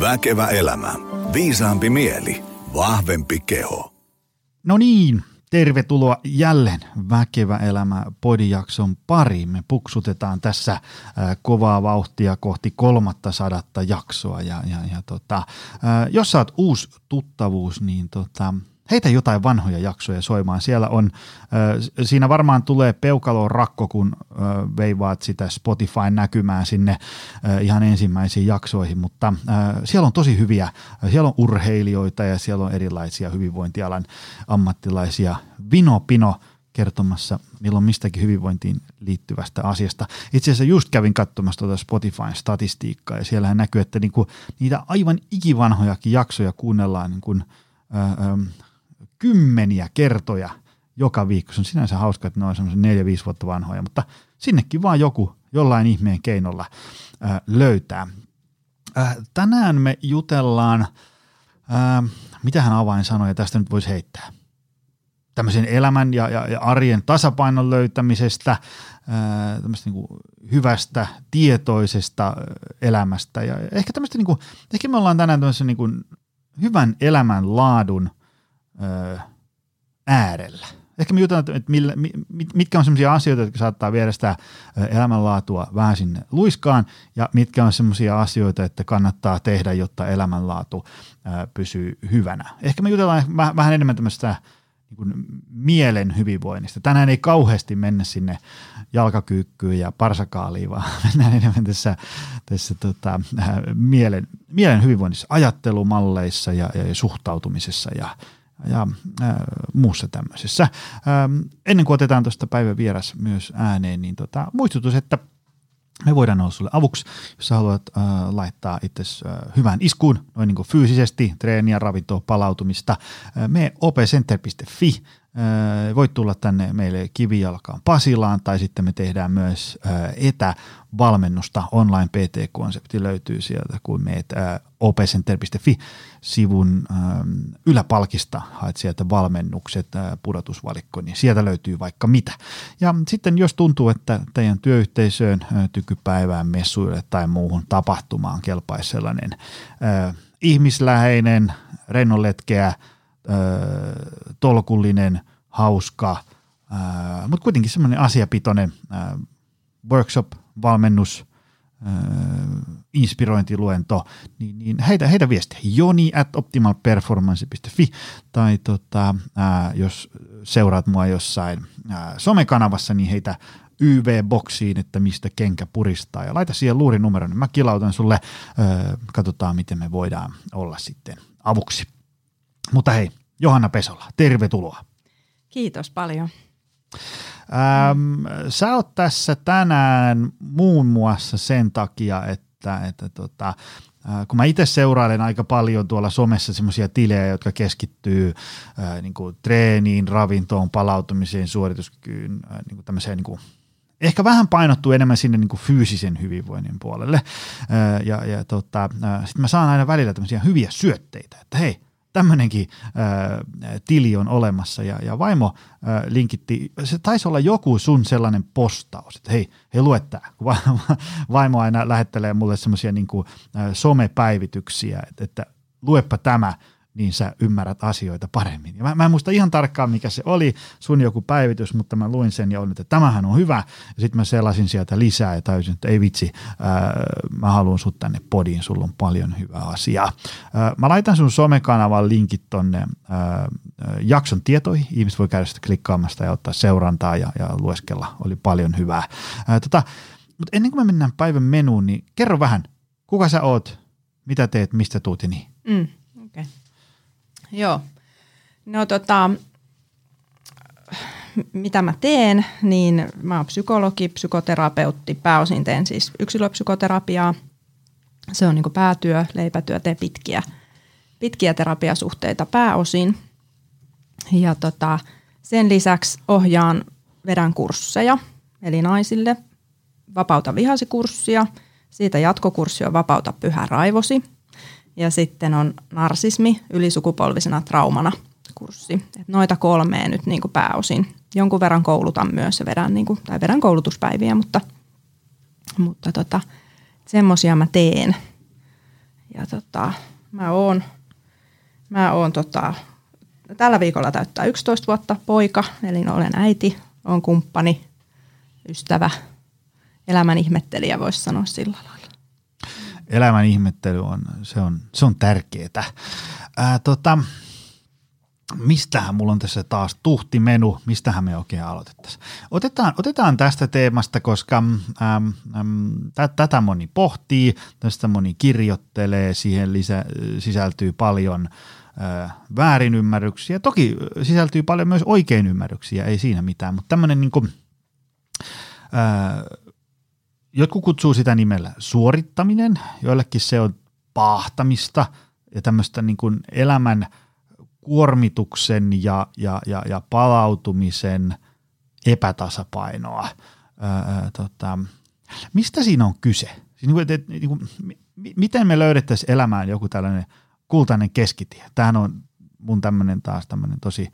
Väkevä elämä. Viisaampi mieli. Vahvempi keho. No niin, tervetuloa jälleen Väkevä elämä podijakson pariin. Me puksutetaan tässä äh, kovaa vauhtia kohti kolmatta sadatta jaksoa. Ja, ja, ja tota, äh, jos oot uusi tuttavuus, niin tota, heitä jotain vanhoja jaksoja soimaan. Siellä on, äh, siinä varmaan tulee peukaloon rakko, kun äh, veivaat sitä Spotify näkymään sinne äh, ihan ensimmäisiin jaksoihin, mutta äh, siellä on tosi hyviä, siellä on urheilijoita ja siellä on erilaisia hyvinvointialan ammattilaisia. Vino Pino kertomassa milloin mistäkin hyvinvointiin liittyvästä asiasta. Itse asiassa just kävin katsomassa tuota Spotifyn statistiikkaa ja siellähän näkyy, että niinku, niitä aivan ikivanhojakin jaksoja kuunnellaan niinku, äh, kymmeniä kertoja joka viikko. Se on sinänsä hauska, että ne on semmoisen neljä, viisi vuotta vanhoja, mutta sinnekin vaan joku jollain ihmeen keinolla ää, löytää. Ää, tänään me jutellaan, ää, mitähän avain sanoja tästä nyt voisi heittää. Tämmöisen elämän ja, ja, ja arjen tasapainon löytämisestä, ää, tämmöistä niin hyvästä, tietoisesta elämästä ja ehkä niin kuin, ehkä me ollaan tänään tämmöisen niin kuin hyvän elämän laadun – äärellä. Ehkä me jutellaan, että millä, mitkä on sellaisia asioita, jotka saattaa viedä sitä elämänlaatua vähän sinne luiskaan, ja mitkä on sellaisia asioita, että kannattaa tehdä, jotta elämänlaatu pysyy hyvänä. Ehkä me jutellaan vähän enemmän tämmöistä niin kuin mielen hyvinvoinnista. Tänään ei kauheasti mennä sinne jalkakyykkyyn ja parsakaaliin, vaan mennään enemmän tässä, tässä tota, mielen, mielen hyvinvoinnissa, ajattelumalleissa ja, ja suhtautumisessa ja ja äh, muussa tämmöisessä. Ähm, ennen kuin otetaan tuosta päivän vieras myös ääneen, niin tota, muistutus, että me voidaan olla sulle avuksi, jos sä haluat äh, laittaa itse äh, hyvään iskuun, noin niin fyysisesti, treeniä, ravintoa, palautumista. Äh, me opcenter.fi Voit tulla tänne meille kivijalkaan Pasilaan tai sitten me tehdään myös etävalmennusta. Online PT-konsepti löytyy sieltä, kun meet opcenter.fi-sivun yläpalkista haet sieltä valmennukset, pudotusvalikko, niin sieltä löytyy vaikka mitä. Ja sitten jos tuntuu, että teidän työyhteisöön, tykypäivään, messuille tai muuhun tapahtumaan kelpaisi sellainen ihmisläheinen, rennonletkeä, tolkullinen, hauska, mutta kuitenkin semmoinen asiapitoinen workshop, valmennus, inspirointiluento, niin, niin heitä, heitä viestiä joni at optimalperformance.fi tai tota, jos seuraat mua jossain ää, somekanavassa, niin heitä YV-boksiin, että mistä kenkä puristaa. Ja laita siihen luurinumero, niin mä kilautan sulle, katsotaan miten me voidaan olla sitten avuksi. Mutta hei, Johanna Pesola, tervetuloa. Kiitos paljon. Ähm, sä oot tässä tänään muun muassa sen takia, että, että tota, äh, kun mä itse seurailen aika paljon tuolla somessa semmoisia tilejä, jotka keskittyy äh, niin kuin treeniin, ravintoon, palautumiseen, suorituskykyyn, äh, niin kuin tämmöiseen niin kuin ehkä vähän painottuu enemmän sinne niin kuin fyysisen hyvinvoinnin puolelle. Ja, ja tota, sitten mä saan aina välillä tämmöisiä hyviä syötteitä, että hei, tämmöinenkin äh, tili on olemassa. Ja, ja vaimo äh, linkitti, se taisi olla joku sun sellainen postaus, että hei, hei lue tämä, kun vaimo aina lähettelee mulle semmoisia niin äh, somepäivityksiä, että, että luepa tämä, niin sä ymmärrät asioita paremmin. Ja mä, mä en muista ihan tarkkaan, mikä se oli, sun joku päivitys, mutta mä luin sen ja olin, että tämähän on hyvä. Ja sitten mä selasin sieltä lisää ja täysin, että ei vitsi, ää, mä haluan sut tänne podiin, sulla on paljon hyvää asiaa. Ää, mä laitan sun somekanavan linkit tonne ää, jakson tietoihin. Ihmiset voi käydä sitä klikkaamasta ja ottaa seurantaa ja, ja lueskella. Oli paljon hyvää. Ää, tota, mutta ennen kuin me mennään päivän menuun, niin kerro vähän, kuka sä oot, mitä teet, mistä tuut ja niin. Mm. Joo. No tota, mitä mä teen, niin mä oon psykologi, psykoterapeutti, pääosin teen siis yksilöpsykoterapiaa. Se on niin päätyö, leipätyö, teen pitkiä, pitkiä terapiasuhteita pääosin. Ja tota, sen lisäksi ohjaan vedän kursseja, eli naisille vapauta vihasi kurssia, siitä jatkokurssi on vapauta pyhä raivosi – ja sitten on narsismi ylisukupolvisena traumana kurssi. Et noita kolmea nyt niin kuin pääosin. Jonkun verran koulutan myös ja vedän, niin kuin, tai vedän koulutuspäiviä, mutta, mutta tota, semmoisia mä teen. ja tota, mä oon, mä oon tota, tällä viikolla täyttää 11 vuotta poika, eli olen äiti, on kumppani, ystävä, elämän ihmettelijä voisi sanoa sillä lailla. Elämän ihmettely on, se on, se on tärkeää. Ää, tota, mistähän mulla on tässä taas tuhtimenu, mistähän me oikein aloitettaisiin. Otetaan, otetaan tästä teemasta, koska t- tätä moni pohtii, tästä moni kirjoittelee, siihen lisä, sisältyy paljon väärinymmärryksiä. Toki sisältyy paljon myös oikeinymmärryksiä, ei siinä mitään, mutta tämmöinen niin kuin, jotkut kutsuu sitä nimellä suorittaminen, joillekin se on pahtamista ja tämmöistä niin kuin elämän – kuormituksen ja, ja, ja, ja palautumisen epätasapainoa. Öö, tota, mistä siinä on kyse? Siis, niin kuin, niin kuin, miten me löydettäisiin elämään joku tällainen kultainen keskitie? Tämähän on mun tämmöinen taas tämmöinen tosi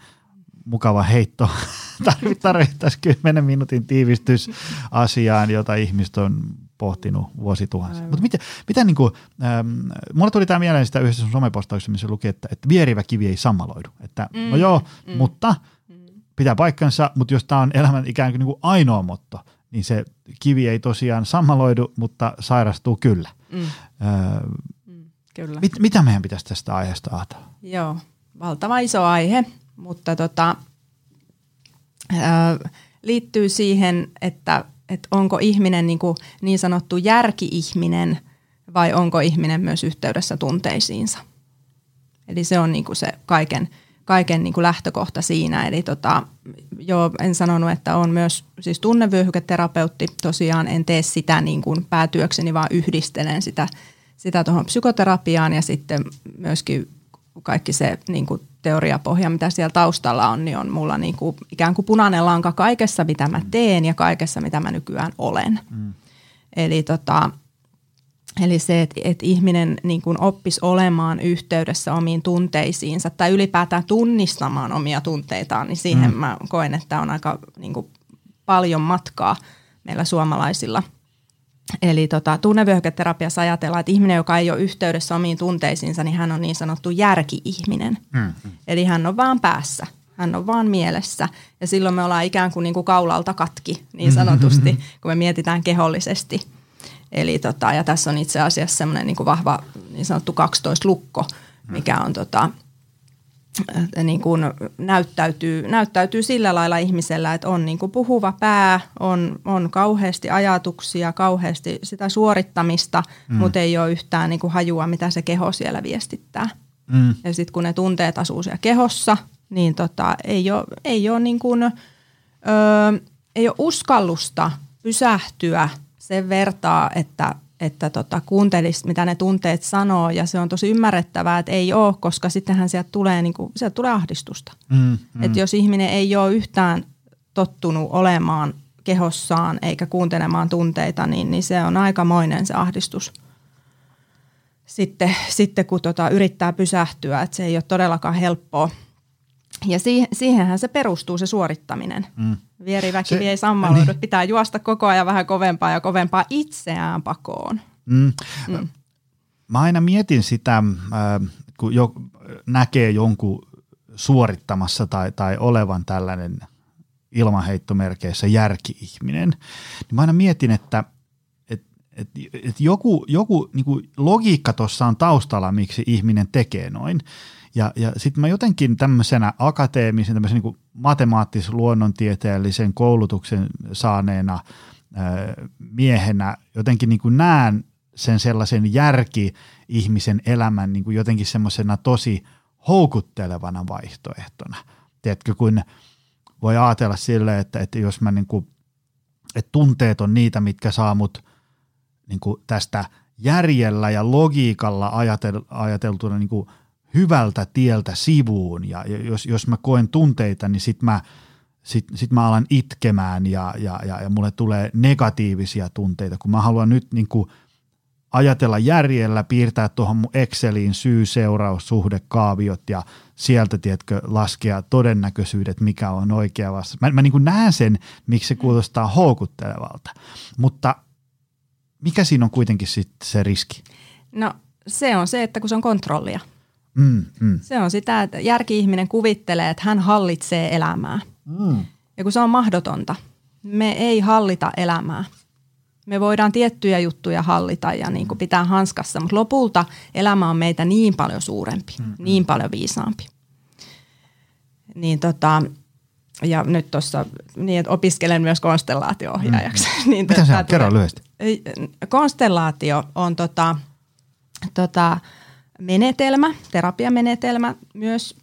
mukava heitto. Tarvittaisiin kymmenen minuutin tiivistys asiaan, jota ihmiset on pohtinut vuosituhansia. Mutta mitä, mitä niin kuin, ähm, mulla tuli tämä mieleen sitä yhdessä sun somepostauksessa, missä luki, että, että vierivä kivi ei sammaloidu. Että no mm, no joo, mm, mutta mm. pitää paikkansa, mutta jos tämä on elämän ikään kuin, niin kuin ainoa motto, niin se kivi ei tosiaan sammaloidu, mutta sairastuu kyllä. Mm. Öö, mm, kyllä. Mit, mitä meidän pitäisi tästä aiheesta ajatella? Joo, valtava iso aihe, mutta tota, öö, liittyy siihen, että että onko ihminen niin, kuin niin sanottu järki-ihminen vai onko ihminen myös yhteydessä tunteisiinsa. Eli se on niin kuin se kaiken, kaiken niin kuin lähtökohta siinä. Eli tota, joo, en sanonut, että on myös siis tunnevyöhyketerapeutti. Tosiaan en tee sitä niin kuin päätyökseni, vaan yhdistelen sitä, sitä tuohon psykoterapiaan ja sitten myöskin kaikki se niin kuin teoriapohja, mitä siellä taustalla on, niin on mulla niin kuin ikään kuin punainen lanka kaikessa, mitä mä teen ja kaikessa, mitä mä nykyään olen. Mm. Eli, tota, eli se, että, että ihminen niin kuin oppisi olemaan yhteydessä omiin tunteisiinsa tai ylipäätään tunnistamaan omia tunteitaan, niin siihen mm. mä koen, että on aika niin kuin paljon matkaa meillä suomalaisilla – Eli tota, tunnevyöhyketerapiassa ajatellaan, että ihminen, joka ei ole yhteydessä omiin tunteisiinsa, niin hän on niin sanottu järki-ihminen. Mm-hmm. Eli hän on vaan päässä, hän on vaan mielessä. Ja silloin me ollaan ikään kuin, niin kuin kaulalta katki, niin sanotusti, mm-hmm. kun me mietitään kehollisesti. Eli tota, ja tässä on itse asiassa semmoinen niin kuin vahva niin sanottu 12 lukko, mikä on tota, niin kuin näyttäytyy, näyttäytyy sillä lailla ihmisellä, että on niin kuin puhuva pää, on, on kauheasti ajatuksia, kauheasti sitä suorittamista, mm. mutta ei ole yhtään niin kuin hajua, mitä se keho siellä viestittää. Mm. Ja sitten kun ne tunteet asuu siellä kehossa, niin tota, ei ole, ei ole, niin kuin, ö, ei ole uskallusta pysähtyä sen vertaa, että että tota, kuuntelisi, mitä ne tunteet sanoo, ja se on tosi ymmärrettävää, että ei ole, koska sittenhän sieltä tulee, niin kuin, sieltä tulee ahdistusta. Mm, mm. Että jos ihminen ei ole yhtään tottunut olemaan kehossaan eikä kuuntelemaan tunteita, niin, niin se on aikamoinen se ahdistus. Sitten, sitten kun tota, yrittää pysähtyä, että se ei ole todellakaan helppoa. Ja siihen, siihenhän se perustuu se suorittaminen. Mm. Vieriväkivi se, ei sammaloidu. Niin. Pitää juosta koko ajan vähän kovempaa ja kovempaa itseään pakoon. Mm. Mm. Mä aina mietin sitä, äh, kun jo näkee jonkun suorittamassa tai, tai olevan tällainen ilmaheittomerkeissä järki-ihminen, niin mä aina mietin, että et, et, et joku, joku niin logiikka tuossa on taustalla, miksi ihminen tekee noin. Ja, ja sitten mä jotenkin tämmöisenä akateemisen, tämmöisen niin matemaattis-luonnontieteellisen koulutuksen saaneena ää, miehenä jotenkin niin näen sen sellaisen järki-ihmisen elämän niin jotenkin semmoisena tosi houkuttelevana vaihtoehtona. Tiedätkö, kun voi ajatella sille, että, että jos mä niin kuin, että tunteet on niitä, mitkä saa mut niin tästä järjellä ja logiikalla ajatel, ajateltuna niin kuin hyvältä tieltä sivuun ja jos, jos mä koen tunteita, niin sit mä, sit, sit mä alan itkemään ja, ja, ja, ja mulle tulee negatiivisia tunteita, kun mä haluan nyt niin kuin ajatella järjellä, piirtää tuohon mun Exceliin syy-seuraussuhdekaaviot ja sieltä, tiedätkö, laskea todennäköisyydet, mikä on oikea vastaus. Mä, mä niin näen sen, miksi se kuulostaa houkuttelevalta, mutta mikä siinä on kuitenkin sitten se riski? No se on se, että kun se on kontrollia. Mm, mm. Se on sitä, että järki-ihminen kuvittelee, että hän hallitsee elämää. Mm. Ja kun se on mahdotonta, me ei hallita elämää. Me voidaan tiettyjä juttuja hallita ja niin kuin pitää hanskassa, mutta lopulta elämä on meitä niin paljon suurempi, mm-hmm. niin paljon viisaampi. Niin tota, ja nyt tuossa, niin että opiskelen myös konstellaatio-ohjaajaksi. Mm-hmm. niin Mitä se on? Kerro lyhyesti. Konstellaatio on tota, tota, menetelmä, terapiamenetelmä myös,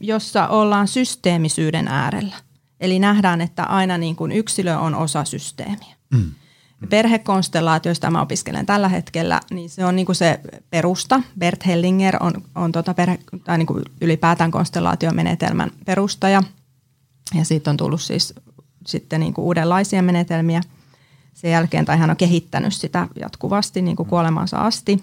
jossa ollaan systeemisyyden äärellä. Eli nähdään, että aina niin kuin yksilö on osa systeemiä. Mm. Perhekonstellaatioista mä opiskelen tällä hetkellä, niin se on niin kuin se perusta. Bert Hellinger on, on tota perhe, tai niin kuin ylipäätään konstellaatiomenetelmän perustaja. Ja siitä on tullut siis sitten niin kuin uudenlaisia menetelmiä sen jälkeen, tai hän on kehittänyt sitä jatkuvasti niin kuin kuolemansa asti.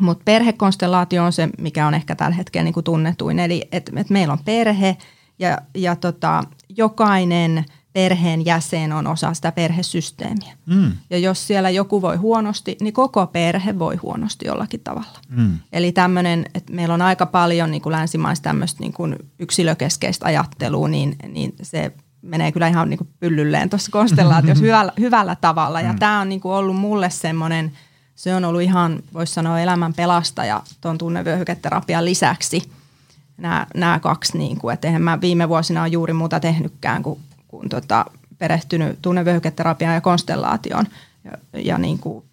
Mutta perhekonstellaatio on se, mikä on ehkä tällä hetkellä niin kuin tunnetuin. Eli että et meillä on perhe ja, ja tota, jokainen perheen jäsen on osa sitä perhesysteemiä. Mm. Ja jos siellä joku voi huonosti, niin koko perhe voi huonosti jollakin tavalla. Mm. Eli tämmöinen, että meillä on aika paljon niin kuin länsimaista tämmöistä niin kuin yksilökeskeistä ajattelua, niin, niin se menee kyllä ihan niin kuin pyllylleen tuossa konstellaatiossa hyvällä, hyvällä tavalla. Ja mm. tämä on niin kuin ollut mulle semmoinen – se on ollut ihan, voisi sanoa, elämän pelastaja tuon tunnevyöhyketerapian lisäksi. Nämä, nämä kaksi, niin kuin, että eihän mä viime vuosina ole juuri muuta tehnytkään kuin, kuin tota, perehtynyt tunnevyöhyketerapiaan ja konstellaatioon. Ja, ja niin kuin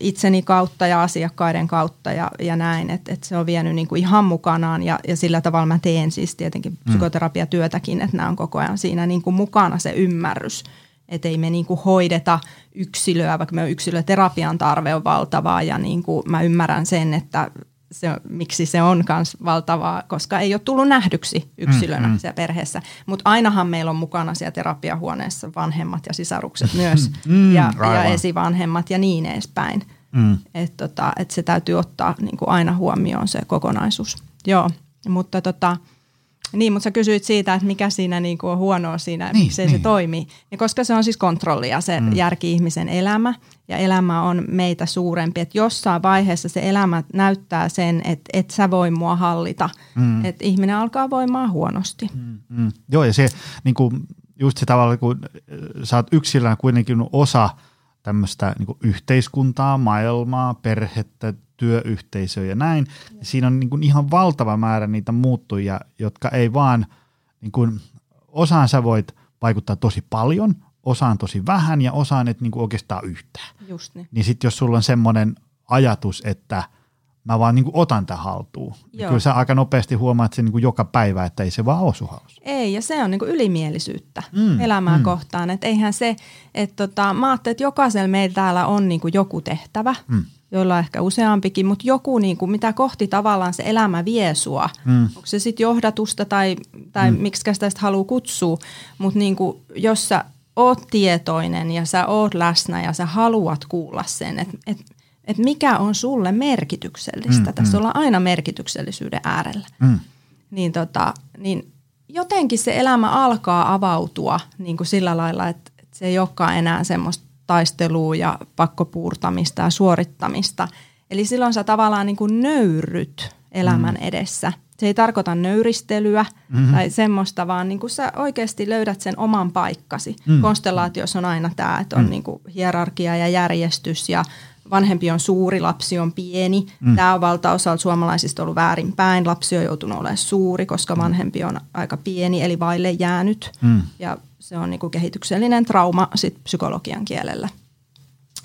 itseni kautta ja asiakkaiden kautta ja, ja näin, että, että se on vienyt niin kuin ihan mukanaan ja, ja sillä tavalla mä teen siis tietenkin mm. psykoterapiatyötäkin, että nämä on koko ajan siinä niin kuin mukana se ymmärrys – että ei me niinku hoideta yksilöä, vaikka me yksilöterapian tarve on valtavaa ja niinku mä ymmärrän sen, että se, miksi se on myös valtavaa, koska ei ole tullut nähdyksi yksilönä mm, mm. siellä perheessä. Mutta ainahan meillä on mukana siellä terapiahuoneessa vanhemmat ja sisarukset myös mm, ja, ja esivanhemmat ja niin edespäin. Mm. Että tota, et se täytyy ottaa niinku aina huomioon se kokonaisuus. Joo, mutta tota, niin, mutta sä kysyit siitä, että mikä siinä niin kuin on huonoa siinä, niin, miksei niin. se toimii. Ja koska se on siis kontrollia, se mm. järki-ihmisen elämä, ja elämä on meitä suurempi. Että jossain vaiheessa se elämä näyttää sen, että et sä voi mua hallita. Mm. Että ihminen alkaa voimaan huonosti. Mm, mm. Joo, ja se niin kuin, just se tavalla, kun sä oot yksilönä kuitenkin osa tämmöistä niin yhteiskuntaa, maailmaa, perhettä, työyhteisö ja näin. Ja siinä on niin kuin ihan valtava määrä niitä muuttujia, jotka ei vaan, niin kuin, osaan sä voit vaikuttaa tosi paljon, osaan tosi vähän ja osaan et niin kuin oikeastaan yhtään. Just niin. Niin sitten jos sulla on semmoinen ajatus, että mä vaan niin kuin otan tämän haltuun, niin kyllä sä aika nopeasti huomaat sen niin kuin joka päivä, että ei se vaan osu halus. Ei, ja se on niin kuin ylimielisyyttä mm, elämää mm. kohtaan. Että eihän se, että tota, mä ajattelin, että jokaisella meillä täällä on niin kuin joku tehtävä. Mm joilla on ehkä useampikin, mutta joku, niin kuin, mitä kohti tavallaan se elämä vie sua. Mm. Onko se sitten johdatusta tai, tai mm. miksi sitä haluaa kutsua, mutta niin kuin, jos sä oot tietoinen ja sä oot läsnä ja sä haluat kuulla sen, että et, et mikä on sulle merkityksellistä. Mm, Tässä mm. ollaan aina merkityksellisyyden äärellä. Mm. Niin, tota, niin jotenkin se elämä alkaa avautua niin kuin sillä lailla, että, että se ei olekaan enää semmoista taistelua ja pakkopuurtamista ja suorittamista. Eli silloin sä tavallaan niin kuin nöyryt elämän mm. edessä. Se ei tarkoita nöyristelyä mm-hmm. tai semmoista, vaan niin kuin sä oikeasti löydät sen oman paikkasi. Mm. Konstellaatiossa on aina tämä, että on mm. niin kuin hierarkia ja järjestys ja vanhempi on suuri, lapsi on pieni. Mm. Tämä on valtaosalla suomalaisista ollut väärinpäin. Lapsi on joutunut olemaan suuri, koska vanhempi on aika pieni, eli vaille jäänyt. Mm. Ja se on niinku kehityksellinen trauma sit psykologian kielellä.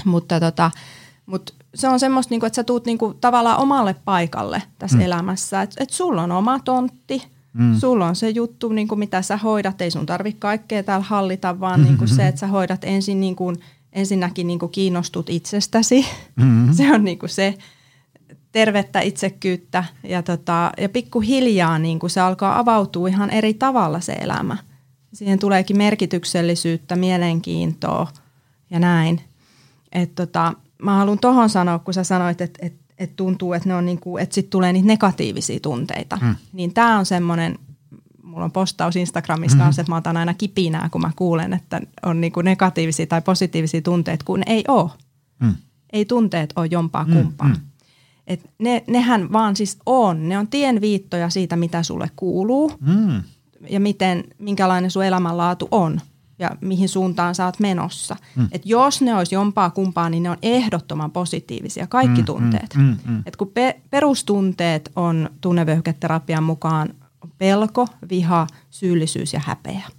Mutta tota, mut se on semmoista, niinku, että sä tuut niinku tavallaan omalle paikalle tässä mm. elämässä. Että et sulla on oma tontti, mm. sulla on se juttu, niinku, mitä sä hoidat. Ei sun tarvitse kaikkea täällä hallita, vaan niinku se, että sä hoidat ensin niinku, ensinnäkin niinku kiinnostut itsestäsi. Mm-hmm. se on niinku se tervettä itsekyyttä ja, tota, ja pikkuhiljaa niinku se alkaa avautua ihan eri tavalla se elämä – Siihen tuleekin merkityksellisyyttä, mielenkiintoa ja näin. Et tota, mä haluan tuohon sanoa, kun sä sanoit, että et, et tuntuu, että ne on niinku, että sit tulee niitä negatiivisia tunteita. Hmm. Niin tämä on semmoinen, mulla on postaus Instagramissa hmm. kanssa, että mä otan aina kipinää, kun mä kuulen, että on niinku negatiivisia tai positiivisia tunteita, kun ei ole. Hmm. Ei tunteet ole jompaa kumpaa. Hmm. Et ne, nehän vaan siis on. Ne on tienviittoja siitä, mitä sulle kuuluu Mm. Ja miten, minkälainen sun elämänlaatu on ja mihin suuntaan sä oot menossa. Mm. Et jos ne olisi jompaa kumpaa, niin ne on ehdottoman positiivisia, kaikki mm, tunteet. mm, mm. Et kun pe- perustunteet on tunnevöyhketerapian mukaan pelko, viha, syyllisyys ja häpeä. Mm.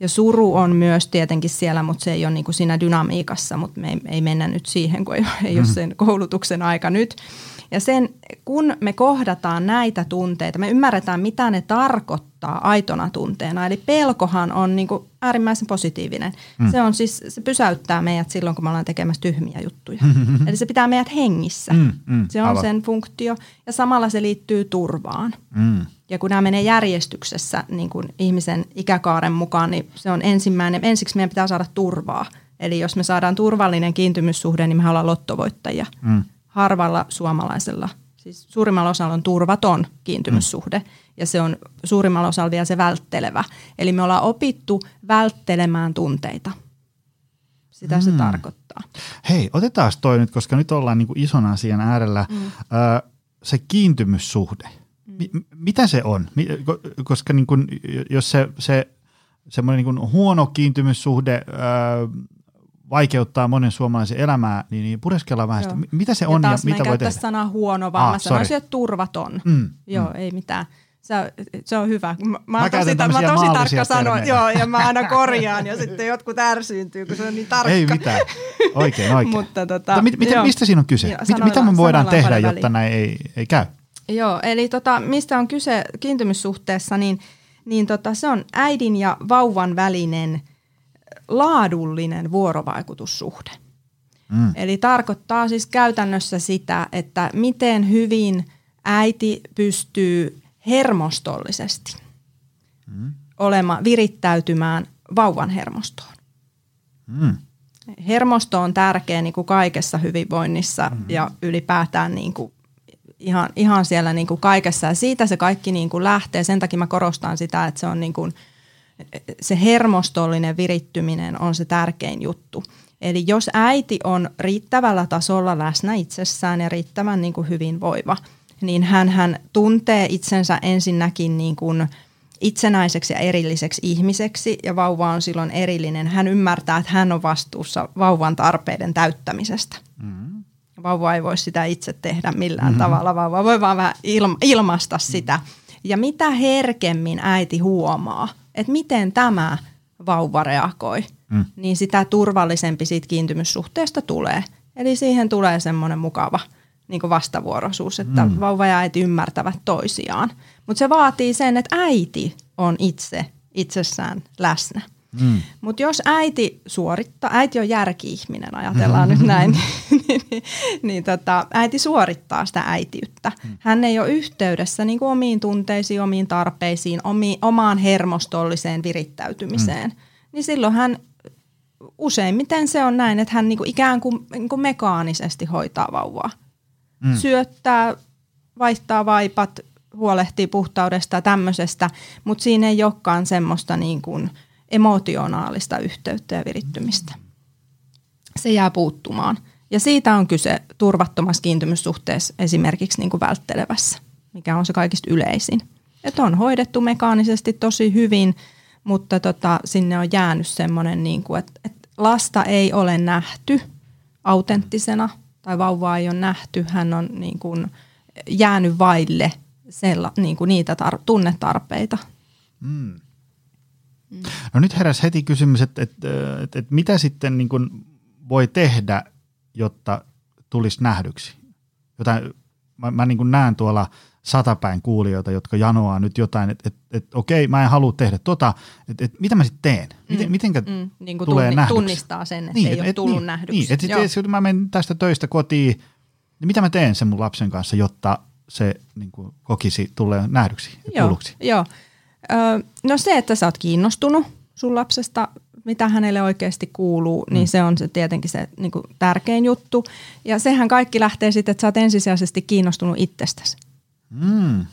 Ja suru on myös tietenkin siellä, mutta se ei ole niin kuin siinä dynamiikassa, mutta me ei, ei mennä nyt siihen, kun ei, ei ole sen koulutuksen aika nyt. Ja sen, kun me kohdataan näitä tunteita, me ymmärretään, mitä ne tarkoittaa aitona tunteena. Eli pelkohan on niin kuin äärimmäisen positiivinen. Mm. Se, on siis, se pysäyttää meidät silloin, kun me ollaan tekemässä tyhmiä juttuja. Eli se pitää meidät hengissä. Mm, mm, se on aivan. sen funktio. Ja samalla se liittyy turvaan. Mm. Ja kun nämä menee järjestyksessä niin kuin ihmisen ikäkaaren mukaan, niin se on ensimmäinen. Ensiksi meidän pitää saada turvaa. Eli jos me saadaan turvallinen kiintymyssuhde, niin me ollaan lottovoittajia. Mm. Harvalla suomalaisella, siis suurimmalla osalla on turvaton kiintymyssuhde. Ja se on suurimmalla osalla vielä se välttelevä. Eli me ollaan opittu välttelemään tunteita. Sitä mm. se tarkoittaa. Hei, otetaan toi nyt, koska nyt ollaan niinku ison asian äärellä. Mm. Ö, se kiintymyssuhde. Mi- m- mitä se on? Koska niinku, jos se, se semmoinen niinku huono kiintymyssuhde ö, vaikeuttaa monen suomalaisen elämää, niin, niin pureskellaan vähän sitä. Joo. Mi- Mitä se on ja, taas en mitä voi tehdä? sanaa huono, vaan Ah, mä sanoisin, sorry. että turvaton. Mm, Joo, ei mitään. Se, se on hyvä. Mä, mä, Mä tosi, mä tosi tarkka sanoa, joo, ja mä aina korjaan, ja sitten jotkut ärsyyntyy, kun se on niin tarkka. Ei mitään. Oikein, oikein. Mutta tota, Mutta mit, mit, mistä siinä on kyse? Joo, Mit, mitä me voidaan tehdä, jotta väliin. näin ei, ei käy? Joo, eli tota, mistä on kyse kiintymyssuhteessa, niin, niin tota, se on äidin ja vauvan välinen laadullinen vuorovaikutussuhde. Mm. Eli tarkoittaa siis käytännössä sitä, että miten hyvin äiti pystyy hermostollisesti Mm. olema, virittäytymään vauvan hermostoon. Mm. Hermosto on tärkeä niin kuin kaikessa hyvinvoinnissa mm. ja ylipäätään niin kuin ihan, ihan siellä niin kuin kaikessa. Ja siitä se kaikki niin kuin lähtee. Sen takia mä korostan sitä, että se on niin kuin, se hermostollinen virittyminen on se tärkein juttu. Eli jos äiti on riittävällä tasolla läsnä itsessään ja riittävän niin kuin hyvinvoiva, niin hän, hän tuntee itsensä ensinnäkin niin kuin itsenäiseksi ja erilliseksi ihmiseksi ja vauva on silloin erillinen. Hän ymmärtää, että hän on vastuussa vauvan tarpeiden täyttämisestä. Mm. Vauva ei voi sitä itse tehdä millään mm-hmm. tavalla. Vauva voi vaan vähän ilma- ilmaista sitä. Ja mitä herkemmin äiti huomaa, että miten tämä vauva reagoi, Mm. niin sitä turvallisempi siitä kiintymyssuhteesta tulee. Eli siihen tulee semmoinen mukava niin vastavuoroisuus, että mm. vauva ja äiti ymmärtävät toisiaan. Mutta se vaatii sen, että äiti on itse itsessään läsnä. Mm. Mutta jos äiti suorittaa, äiti on järki-ihminen, ajatellaan nyt näin, niin, niin, niin tota, äiti suorittaa sitä äitiyttä. Hän ei ole yhteydessä niin kuin omiin tunteisiin, omiin tarpeisiin, omiin, omaan hermostolliseen virittäytymiseen. Niin silloin hän, useimmiten se on näin, että hän niin kuin ikään kuin, niin kuin mekaanisesti hoitaa vauvaa. Mm. Syöttää, vaihtaa vaipat, huolehtii puhtaudesta ja tämmöisestä, mutta siinä ei olekaan semmoista niin kuin emotionaalista yhteyttä ja virittymistä. Se jää puuttumaan. Ja siitä on kyse turvattomassa kiintymyssuhteessa esimerkiksi niin kuin välttelevässä, mikä on se kaikista yleisin. Että on hoidettu mekaanisesti tosi hyvin, mutta tota, sinne on jäänyt semmoinen, niin kuin, että, että lasta ei ole nähty autenttisena tai vauvaa ei ole nähty. Hän on niin kuin jäänyt vaille sella, niin kuin niitä tar- tunnetarpeita. Mm. No nyt heräsi heti kysymys, että, että, että, että mitä sitten niin kuin voi tehdä, jotta tulisi nähdyksi? Jotain, mä, mä niin kuin näen tuolla satapäin kuulijoita, jotka janoaa nyt jotain, että, että, että okei, mä en halua tehdä tota, että, että mitä mä sitten teen? Miten, Mm, mitenkä mm, niin kuin tulee tunni, nähdyksi? tunnistaa sen, että niin, ei ole tullut niin, nähdyksi. Niin, että sitten mä menen tästä töistä kotiin, niin mitä mä teen sen mun lapsen kanssa, jotta se niin kuin, kokisi tulee nähdyksi ja Joo, kuulluksi? joo. No se, että sä oot kiinnostunut sun lapsesta, mitä hänelle oikeasti kuuluu, mm. niin se on se tietenkin se niin kuin tärkein juttu. Ja sehän kaikki lähtee sitten, että sä oot ensisijaisesti kiinnostunut itsestäsi. Mm.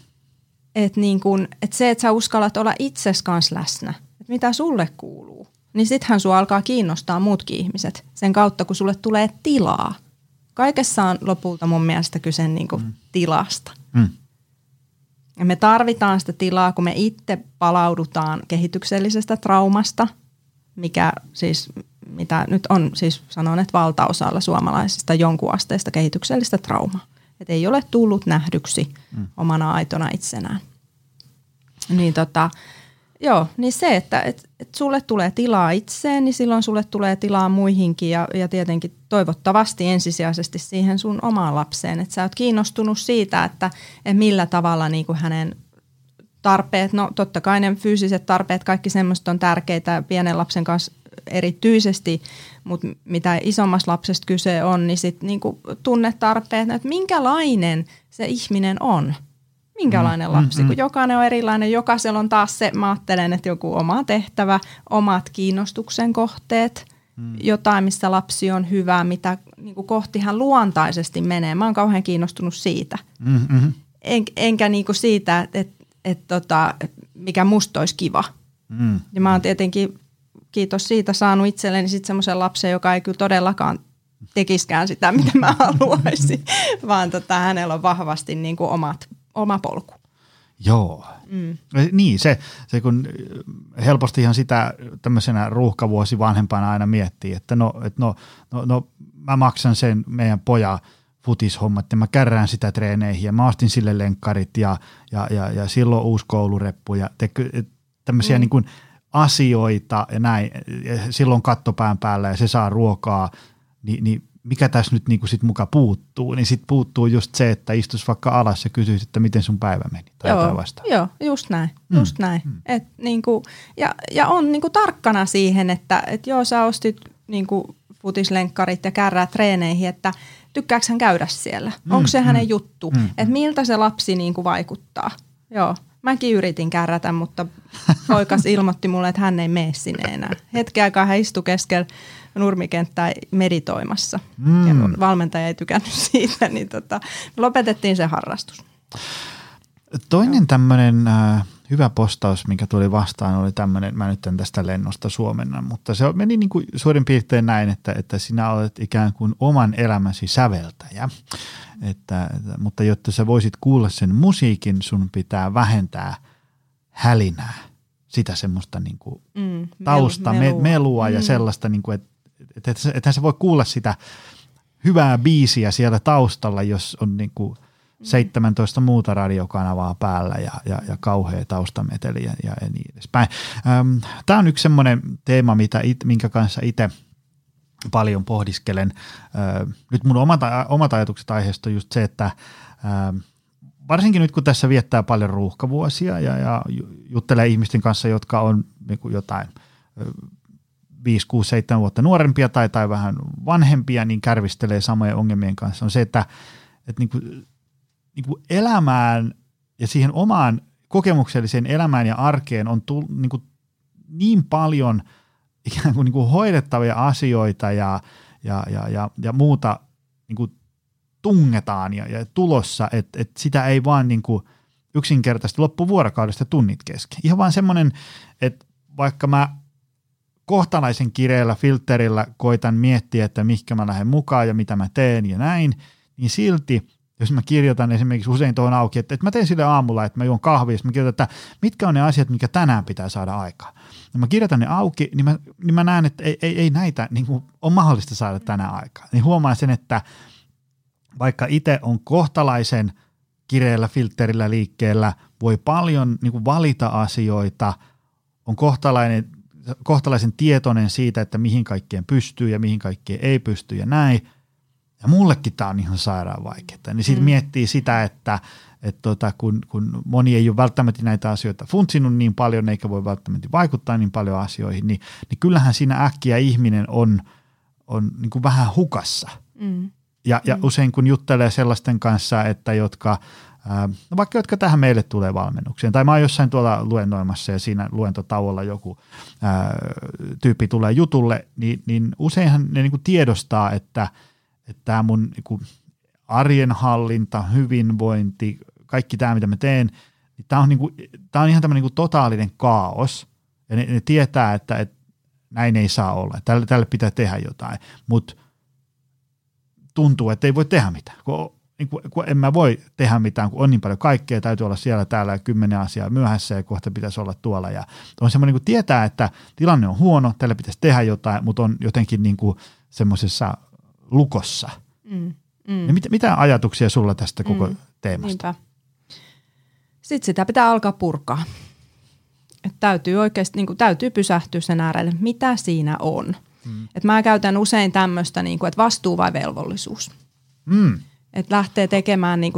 Että niin kun, et se, että sä uskallat olla itses kanssa läsnä, että mitä sulle kuuluu, niin sittenhän sua alkaa kiinnostaa muutkin ihmiset sen kautta, kun sulle tulee tilaa kaikessa on lopulta mun mielestä kyse niin kuin mm. tilasta. Mm. Ja me tarvitaan sitä tilaa, kun me itse palaudutaan kehityksellisestä traumasta, mikä siis, mitä nyt on, siis sanon, että valtaosalla suomalaisista jonkun asteista kehityksellistä traumaa. Että ei ole tullut nähdyksi mm. omana aitona itsenään. Niin tota, Joo, niin se, että et, et sulle tulee tilaa itseen, niin silloin sulle tulee tilaa muihinkin ja, ja tietenkin toivottavasti ensisijaisesti siihen sun omaan lapseen. Että sä oot kiinnostunut siitä, että, että millä tavalla niin kuin hänen tarpeet, no totta kai ne fyysiset tarpeet, kaikki semmoista on tärkeitä pienen lapsen kanssa erityisesti, mutta mitä isommassa lapsesta kyse on, niin sitten niinku tunnetarpeet, että minkälainen se ihminen on – minkälainen mm, lapsi, mm, kun mm. jokainen on erilainen. Jokaisella on taas se, mä ajattelen, että joku oma tehtävä, omat kiinnostuksen kohteet, mm. jotain, missä lapsi on hyvä, mitä niin kuin kohti hän luontaisesti menee. Mä oon kauhean kiinnostunut siitä. Mm-hmm. En, enkä niin kuin siitä, että et, et, tota, mikä musta olisi kiva. Mm. Ja mä oon tietenkin, kiitos siitä, saanut itselleni sitten semmoisen lapsen, joka ei kyllä todellakaan tekiskään sitä, mitä mä haluaisin, vaan tota, hänellä on vahvasti niin kuin omat oma polku. Joo. Mm. Niin, se, se kun helposti ihan sitä tämmöisenä ruuhkavuosi vanhempana aina miettii, että no, et no, no, no mä maksan sen meidän poja futishommat ja mä kärrään sitä treeneihin ja mä ostin sille lenkkarit ja, ja, ja, ja silloin uusi koulureppu ja te, tämmöisiä mm. niin kuin asioita ja näin, ja silloin kattopään päällä ja se saa ruokaa, niin, niin mikä tässä nyt niinku sit muka puuttuu, niin sitten puuttuu just se, että istus vaikka alas ja kysyisi, että miten sun päivä meni tai joo, jotain vastaan. Joo, just näin, mm. just näin. Mm. Et niinku, ja, ja on niinku tarkkana siihen, että et joo sä ostit niinku futislenkkarit ja kärrää treeneihin, että tykkääkö hän käydä siellä? Mm, Onko se mm, hänen juttu? Mm, että miltä se lapsi niinku vaikuttaa? Joo, mäkin yritin kärrätä, mutta poikas ilmoitti mulle, että hän ei mene sinne enää. Hetken aikaa hän istui keskellä nurmikenttää meditoimassa. Mm. Ja valmentaja ei tykännyt siitä, niin tota, lopetettiin se harrastus. Toinen tämmöinen äh, hyvä postaus, mikä tuli vastaan, oli tämmöinen, mä nyt en tästä lennosta suomenna, mutta se meni niin kuin suurin piirtein näin, että, että sinä olet ikään kuin oman elämäsi säveltäjä. Että, mutta jotta sä voisit kuulla sen musiikin, sun pitää vähentää hälinää, sitä semmoista niin kuin mm, tausta, melua, melua ja mm. sellaista, niin kuin, että että et, se voi kuulla sitä hyvää biisiä siellä taustalla, jos on niin kuin 17 muuta radiokanavaa päällä ja, ja, ja kauhea taustameteli ja, ja niin edespäin. Tämä on yksi semmoinen teema, mitä it, minkä kanssa itse paljon pohdiskelen. Nyt mun omat, omat ajatukset aiheesta on just se, että varsinkin nyt kun tässä viettää paljon ruuhkavuosia ja, ja juttelee ihmisten kanssa, jotka on niin jotain 5, 6, 7 vuotta nuorempia tai, tai vähän vanhempia, niin kärvistelee samojen ongelmien kanssa, on se, että, että niin kuin, niin kuin elämään ja siihen omaan kokemukselliseen elämään ja arkeen on tull, niin, kuin niin paljon ikään kuin, niin kuin hoidettavia asioita ja, ja, ja, ja, ja muuta niin kuin tungetaan ja, ja tulossa, että, että sitä ei vaan niin kuin yksinkertaisesti loppuvuorokaudesta tunnit kesken. Ihan vaan semmoinen, että vaikka mä kohtalaisen kireellä filterillä koitan miettiä, että mihinkä mä lähden mukaan ja mitä mä teen ja näin, niin silti, jos mä kirjoitan esimerkiksi usein tuohon auki, että, että mä teen sille aamulla, että mä juon kahvia, mä kirjoitan, että mitkä on ne asiat, mikä tänään pitää saada aikaa. Ja mä kirjoitan ne auki, niin mä, niin mä näen, että ei, ei, ei näitä niin kuin on mahdollista saada tänään aikaa. Niin huomaan sen, että vaikka itse on kohtalaisen kireellä filterillä liikkeellä, voi paljon niin kuin valita asioita, on kohtalainen kohtalaisen tietoinen siitä, että mihin kaikkeen pystyy ja mihin kaikkeen ei pysty ja näin. Ja mullekin tämä on ihan sairaan vaikeaa. Niin sitten mm. miettii sitä, että, että tota, kun, kun moni ei ole välttämättä näitä asioita funtsinut niin paljon, eikä voi välttämättä vaikuttaa niin paljon asioihin, niin, niin kyllähän siinä äkkiä ihminen on, on niin kuin vähän hukassa. Mm. Ja, ja mm. usein kun juttelee sellaisten kanssa, että jotka no vaikka jotka tähän meille tulee valmennukseen, tai mä oon jossain tuolla luennoimassa ja siinä luentotauolla joku ää, tyyppi tulee jutulle, niin, niin useinhan ne niin kuin tiedostaa, että tämä mun niin kuin arjen hallinta, hyvinvointi, kaikki tämä, mitä mä teen, niin tämä on, niin on ihan tämmöinen niin totaalinen kaos, ja ne, ne tietää, että, että näin ei saa olla, tälle, tälle pitää tehdä jotain, mutta tuntuu, että ei voi tehdä mitään, kun, niin kuin, kun en mä voi tehdä mitään, kun on niin paljon kaikkea, täytyy olla siellä, täällä ja kymmenen asiaa myöhässä ja kohta pitäisi olla tuolla. Ja on semmoinen, niin kuin tietää, että tilanne on huono, tällä pitäisi tehdä jotain, mutta on jotenkin niin kuin semmoisessa lukossa. Mm, mm. Ja mit, mitä ajatuksia sulla tästä koko mm, teemasta? Niinpä. Sitten sitä pitää alkaa purkaa. Et täytyy oikeasti niin kuin, täytyy pysähtyä sen äärelle, mitä siinä on. Mm. Et mä käytän usein tämmöistä, niin kuin, että vastuu vai velvollisuus. Mm. Että lähtee tekemään niin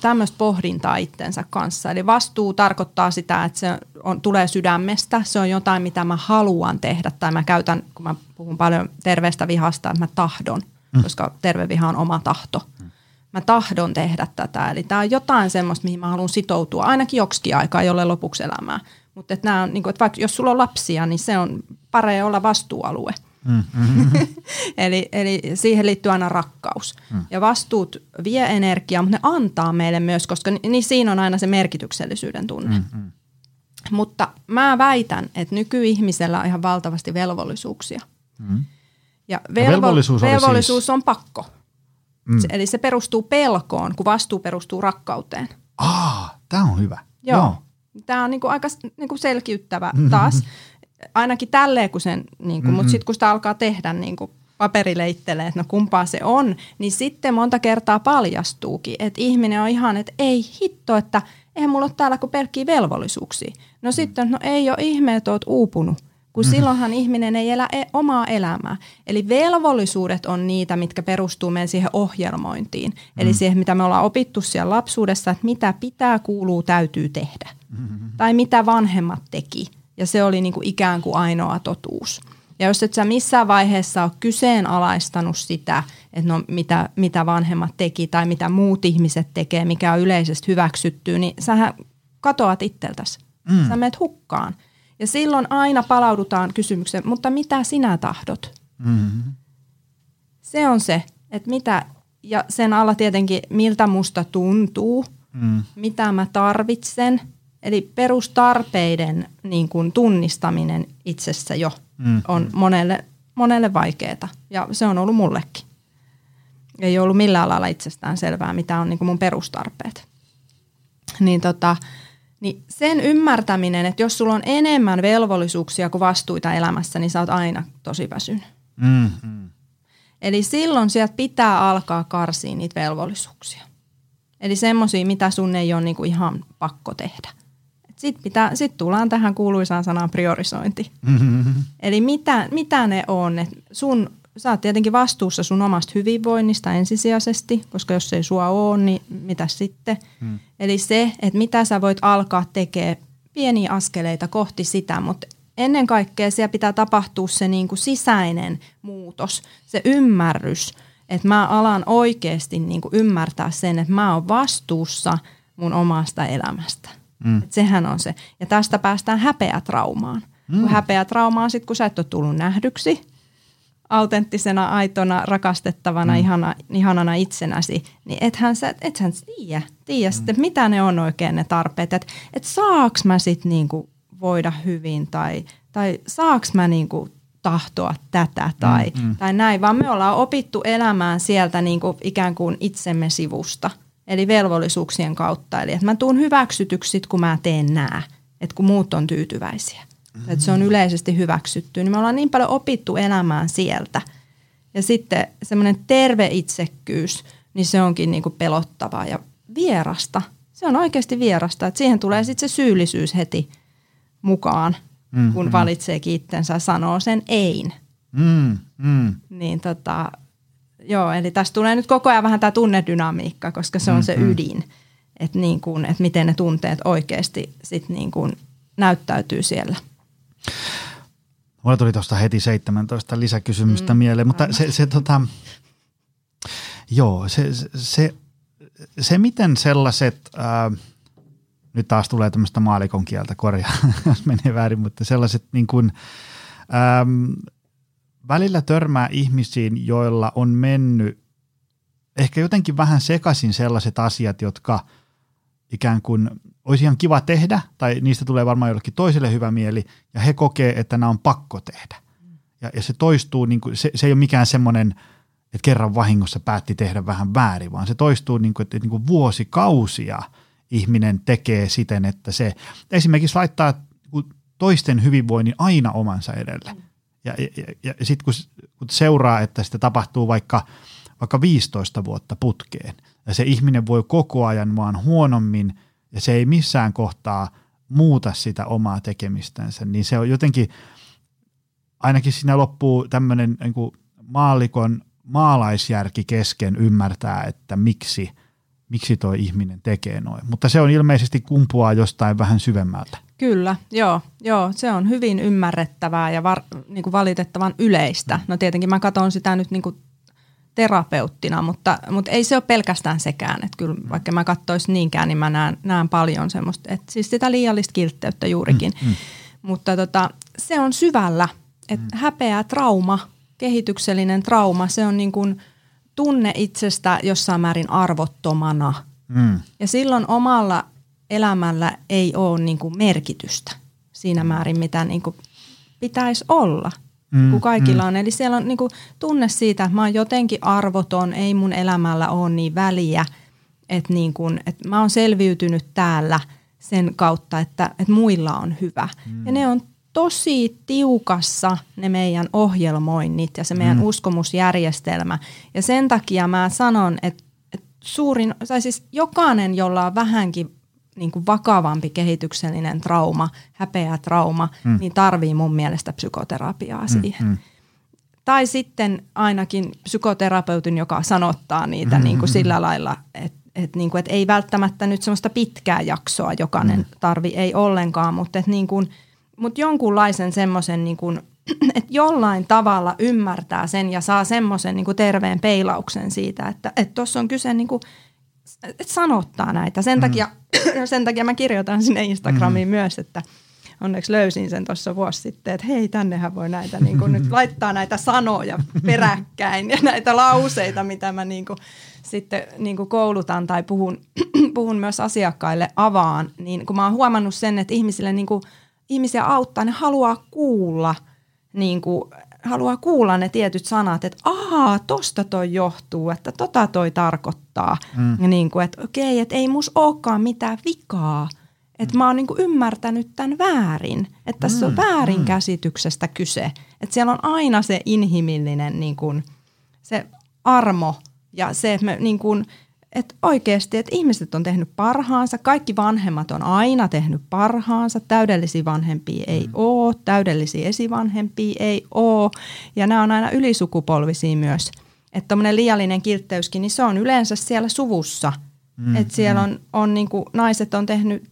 tämmöistä pohdintaa itsensä kanssa. Eli vastuu tarkoittaa sitä, että se on, tulee sydämestä. Se on jotain, mitä mä haluan tehdä. Tai mä käytän, kun mä puhun paljon terveestä vihasta, että mä tahdon, mm. koska terve viha on oma tahto. Mm. Mä tahdon tehdä tätä. Eli tämä on jotain semmoista, mihin mä haluan sitoutua ainakin joksikin aikaa, jolle lopuksi elämää. Mutta nämä on, niin kuin, että vaikka jos sulla on lapsia, niin se on parempi olla vastuualue. Mm-hmm. eli, eli siihen liittyy aina rakkaus. Mm. Ja vastuut vie energiaa, mutta ne antaa meille myös, koska niin siinä on aina se merkityksellisyyden tunne. Mm-hmm. Mutta mä väitän, että nykyihmisellä on ihan valtavasti velvollisuuksia. Mm. Ja velvo- ja velvollisuus, velvollisuus siis... on pakko. Mm. Se, eli se perustuu pelkoon, kun vastuu perustuu rakkauteen. Ah, tämä on hyvä. Joo. Joo. Tämä on niinku aika niinku selkiyttävä taas. Ainakin tälleen, kun sen, niinku, mm-hmm. mutta sitten kun sitä alkaa tehdä niinku paperileittelee, että no kumpaa se on, niin sitten monta kertaa paljastuukin, että ihminen on ihan, että ei hitto, että eihän mulla ole täällä kuin pelkkiä velvollisuuksia. No mm. sitten, no ei ole ihme, että oot uupunut, kun mm-hmm. silloinhan ihminen ei elä e- omaa elämää. Eli velvollisuudet on niitä, mitkä perustuu meidän siihen ohjelmointiin. Mm-hmm. Eli siihen, mitä me ollaan opittu siellä lapsuudessa, että mitä pitää, kuuluu, täytyy tehdä. Mm-hmm. Tai mitä vanhemmat teki. Ja se oli niin kuin ikään kuin ainoa totuus. Ja jos et sä missään vaiheessa ole kyseenalaistanut sitä, että no mitä, mitä vanhemmat teki tai mitä muut ihmiset tekee, mikä on yleisesti hyväksytty, niin sähän katoat itseltäsi. Mm. Sä menet hukkaan. Ja silloin aina palaudutaan kysymykseen, mutta mitä sinä tahdot? Mm-hmm. Se on se, että mitä, ja sen alla tietenkin miltä musta tuntuu, mm. mitä mä tarvitsen. Eli perustarpeiden niin kuin tunnistaminen itsessä jo mm. on monelle, monelle vaikeaa. Ja se on ollut mullekin. Ei ollut millään lailla itsestään selvää, mitä on niin kuin mun perustarpeet. Niin tota, niin sen ymmärtäminen, että jos sulla on enemmän velvollisuuksia kuin vastuita elämässä, niin sä oot aina tosi väsynyt. Mm-hmm. Eli silloin sieltä pitää alkaa karsia niitä velvollisuuksia. Eli semmoisia, mitä sun ei ole niinku ihan pakko tehdä. Sitten sit tullaan tähän kuuluisaan sanaan priorisointi. Mm-hmm. Eli mitä, mitä ne on? Et sun sä oot tietenkin vastuussa sun omasta hyvinvoinnista ensisijaisesti, koska jos ei sua ole, niin mitä sitten? Hmm. Eli se, että mitä sä voit alkaa tekemään pieniä askeleita kohti sitä, mutta ennen kaikkea siellä pitää tapahtua se niin kuin sisäinen muutos, se ymmärrys, että mä alan oikeasti niin kuin ymmärtää sen, että mä oon vastuussa mun omasta elämästä. Mm. Et sehän on se. Ja tästä päästään häpeätraumaan. Mm. Kun häpeätraumaan sitten, kun sä et ole tullut nähdyksi – autenttisena, aitona, rakastettavana, mm. ihana, ihanana itsenäsi, niin ethän sä, ethän sä tiedä, tiedä mm. sitten, mitä ne on oikein ne tarpeet. Että et saaks mä sitten niinku voida hyvin tai, tai saaks mä niinku tahtoa tätä tai, mm, mm. tai näin, vaan me ollaan opittu elämään sieltä niinku ikään kuin itsemme sivusta, eli velvollisuuksien kautta. Eli että mä tuun hyväksytyksi kun mä teen nää, että kun muut on tyytyväisiä. Mm-hmm. Että se on yleisesti hyväksytty. Niin me ollaan niin paljon opittu elämään sieltä. Ja sitten semmoinen terve itsekkyys, niin se onkin niin kuin pelottavaa ja vierasta. Se on oikeasti vierasta. Että siihen tulee sitten se syyllisyys heti mukaan, mm-hmm. kun valitsee itsensä ja sanoo sen ein. Mm-hmm. Niin tota, joo, eli tässä tulee nyt koko ajan vähän tämä tunnedynamiikka, koska se on mm-hmm. se ydin. Että niin kuin, että miten ne tunteet oikeasti sit niin kuin näyttäytyy siellä. Mulla tuli tuosta heti 17 lisäkysymystä mm. mieleen, mutta se, se tota, joo, se, se, se miten sellaiset, ää, nyt taas tulee tämmöistä maalikon kieltä, korjaa, jos menee väärin, mutta sellaiset niin kuin, ää, välillä törmää ihmisiin, joilla on mennyt ehkä jotenkin vähän sekaisin sellaiset asiat, jotka – ikään kuin olisi ihan kiva tehdä, tai niistä tulee varmaan jollekin toiselle hyvä mieli, ja he kokee, että nämä on pakko tehdä. Ja, ja se toistuu, niin kuin, se, se ei ole mikään semmoinen että kerran vahingossa päätti tehdä vähän väärin, vaan se toistuu niin kuin, että niin kuin vuosikausia ihminen tekee siten, että se esimerkiksi laittaa toisten hyvinvoinnin aina omansa edelle. Ja, ja, ja, sitten kun, kun seuraa, että sitä tapahtuu vaikka, vaikka 15 vuotta putkeen, ja se ihminen voi koko ajan vaan huonommin, ja se ei missään kohtaa muuta sitä omaa tekemistänsä, niin se on jotenkin, ainakin siinä loppuu tämmöinen niin maallikon maalaisjärki kesken ymmärtää, että miksi, miksi toi ihminen tekee noin. Mutta se on ilmeisesti kumpuaa jostain vähän syvemmältä. Kyllä, joo, joo, se on hyvin ymmärrettävää ja var, niin kuin valitettavan yleistä. No tietenkin mä katson sitä nyt niin kuin terapeuttina, mutta, mutta ei se ole pelkästään sekään. Että kyllä vaikka mä katsoisin niinkään, niin mä näen, näen paljon semmoista, että siis sitä liiallista kiltteyttä juurikin. Mm, mm. Mutta tota, se on syvällä, että mm. häpeä, trauma, kehityksellinen trauma, se on niin kuin tunne itsestä jossain määrin arvottomana. Mm. Ja silloin omalla elämällä ei ole niin kuin merkitystä siinä määrin, mitä niin kuin pitäisi olla, mm, kun kaikilla mm. on. Eli siellä on niin kuin tunne siitä, että mä oon jotenkin arvoton, ei mun elämällä ole niin väliä, että, niin kuin, että mä oon selviytynyt täällä sen kautta, että, että muilla on hyvä. Mm. Ja ne on tosi tiukassa ne meidän ohjelmoinnit ja se meidän mm. uskomusjärjestelmä. Ja sen takia mä sanon, että, että suurin, tai siis jokainen, jolla on vähänkin niin kuin vakavampi kehityksellinen trauma, häpeä trauma, mm. niin tarvii mun mielestä psykoterapiaa mm, siihen. Mm. Tai sitten ainakin psykoterapeutin, joka sanottaa niitä mm. niin kuin sillä lailla, että et niin kuin, et ei välttämättä nyt semmoista pitkää jaksoa jokainen mm. tarvi, ei ollenkaan, mutta et niin kuin, mut jonkunlaisen semmoisen, niin kuin, että jollain tavalla ymmärtää sen ja saa semmoisen niin kuin terveen peilauksen siitä, että tuossa on kyse niin kuin, sanottaa näitä. Sen, mm. takia, sen takia mä kirjoitan sinne Instagramiin mm. myös, että onneksi löysin sen tuossa vuosi sitten, että hei, tännehän voi näitä niin kuin nyt laittaa näitä sanoja peräkkäin ja näitä lauseita, mitä mä niin kuin sitten niin kuin koulutan tai puhun, puhun myös asiakkaille avaan, niin kun mä oon huomannut sen, että ihmisille niin kuin, ihmisiä auttaa, ne haluaa kuulla niin kuin haluaa kuulla ne tietyt sanat, että ahaa, tosta toi johtuu, että tota toi tarkoittaa. Mm. Ja niin kuin, että okei, että ei mus olekaan mitään vikaa. Että mm. mä oon niin kuin ymmärtänyt tämän väärin. Että tässä mm. on väärinkäsityksestä kyse. Että siellä on aina se inhimillinen niin kuin, se armo ja se, että me niin kuin – että oikeasti, että ihmiset on tehnyt parhaansa, kaikki vanhemmat on aina tehnyt parhaansa, täydellisiä vanhempia ei mm. ole, täydellisiä esivanhempia ei ole ja nämä on aina ylisukupolvisia myös. Että tämmöinen liiallinen kiltteyskin, niin se on yleensä siellä suvussa. Mm, että siellä mm. on, on niin kuin, naiset on tehnyt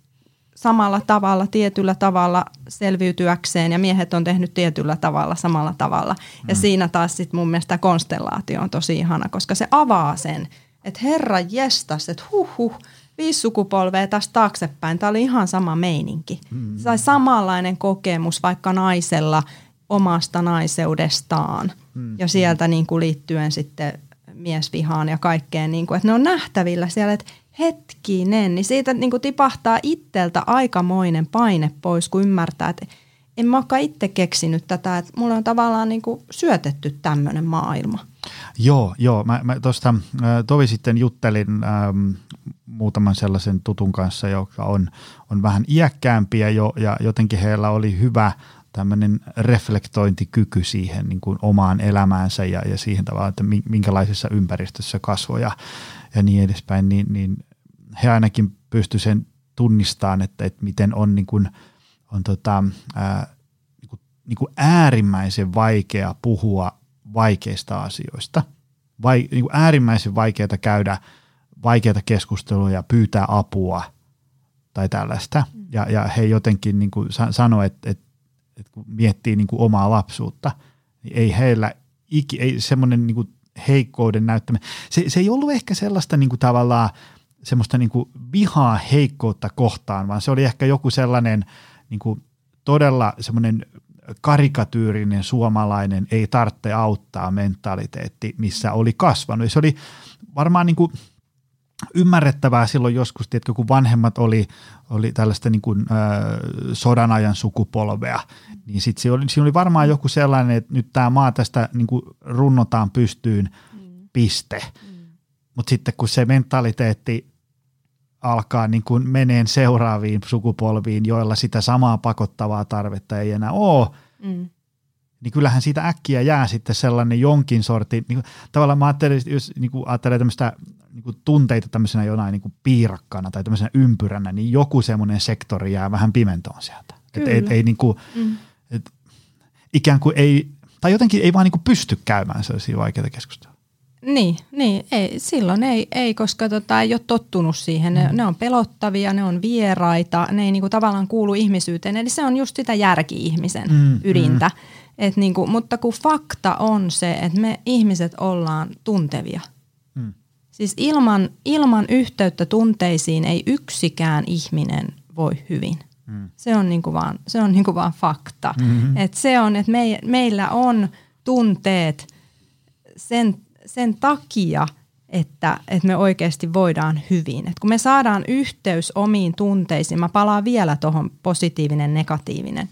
samalla tavalla, tietyllä tavalla selviytyäkseen ja miehet on tehnyt tietyllä tavalla, samalla tavalla. Mm. Ja siinä taas sitten mun mielestä konstellaatio on tosi ihana, koska se avaa sen – että herra jestas, että huh huh, viisi sukupolvea tästä taaksepäin. Tämä oli ihan sama meininki. Mm. Tai samanlainen kokemus vaikka naisella omasta naiseudestaan mm. ja sieltä niin kuin liittyen sitten miesvihaan ja kaikkeen, niin kuin, että ne on nähtävillä siellä, että hetkinen, niin siitä niin kuin tipahtaa itseltä aikamoinen paine pois, kun ymmärtää, että en mä olekaan itse keksinyt tätä, että mulle on tavallaan niin kuin syötetty tämmöinen maailma. Joo, joo. Mä, mä tuosta tovi sitten juttelin ähm, muutaman sellaisen tutun kanssa, joka on, on vähän iäkkäämpiä jo ja jotenkin heillä oli hyvä tämmöinen reflektointikyky siihen niin kuin omaan elämäänsä ja, ja siihen tavallaan, että minkälaisessa ympäristössä kasvoja ja niin edespäin, niin, niin he ainakin pystyivät sen tunnistamaan, että, että miten on, niin kuin, on tota, ää, niin kuin, niin kuin äärimmäisen vaikea puhua vaikeista asioista. Vai, niin kuin äärimmäisen vaikeaa käydä vaikeita keskusteluja, pyytää apua tai tällaista. Ja, ja he jotenkin niin kuin että, että, että kun miettii niin kuin omaa lapsuutta, niin ei heillä iki, ei semmoinen niin kuin heikkouden näyttämä. Se, se ei ollut ehkä sellaista niin kuin tavallaan semmoista niin kuin vihaa heikkoutta kohtaan, vaan se oli ehkä joku sellainen niin kuin todella semmoinen karikatyyrinen suomalainen ei tarvitse auttaa mentaliteetti, missä oli kasvanut. se oli varmaan niin kuin ymmärrettävää silloin joskus, tiedätkö, kun vanhemmat oli, oli tällaista niin kuin, äh, sodan ajan sukupolvea, niin sitten siinä oli, siinä oli varmaan joku sellainen, että nyt tämä maa tästä niin kuin runnotaan pystyyn piste. Mm. Mutta sitten kun se mentaliteetti alkaa niin kuin meneen seuraaviin sukupolviin, joilla sitä samaa pakottavaa tarvetta ei enää ole, mm. niin kyllähän siitä äkkiä jää sitten sellainen jonkin sorti, niin kuin, tavallaan mä ajattelen, jos niin kuin ajattelee tämmöistä niin kuin tunteita tämmöisenä jonain niin kuin piirakkana tai tämmöisenä ympyränä, niin joku semmoinen sektori jää vähän pimentoon sieltä. Et, et, ei niin kuin, mm. et, ikään kuin ei, tai jotenkin ei vaan niin kuin pysty käymään sellaisia vaikeita keskusteluja. Niin, niin ei, silloin ei, ei koska tota, ei ole tottunut siihen. Ne, mm. ne on pelottavia, ne on vieraita, ne ei niinku tavallaan kuulu ihmisyyteen. Eli se on just sitä järki-ihmisen mm, ydintä. Mm. Et niinku, mutta kun fakta on se, että me ihmiset ollaan tuntevia. Mm. Siis ilman, ilman yhteyttä tunteisiin ei yksikään ihminen voi hyvin. Mm. Se on niinku vaan, se on niinku vaan fakta. Mm-hmm. Et se on, että me, meillä on tunteet sen sen takia, että, että me oikeasti voidaan hyvin. Et kun me saadaan yhteys omiin tunteisiin, mä palaan vielä tuohon positiivinen, negatiivinen.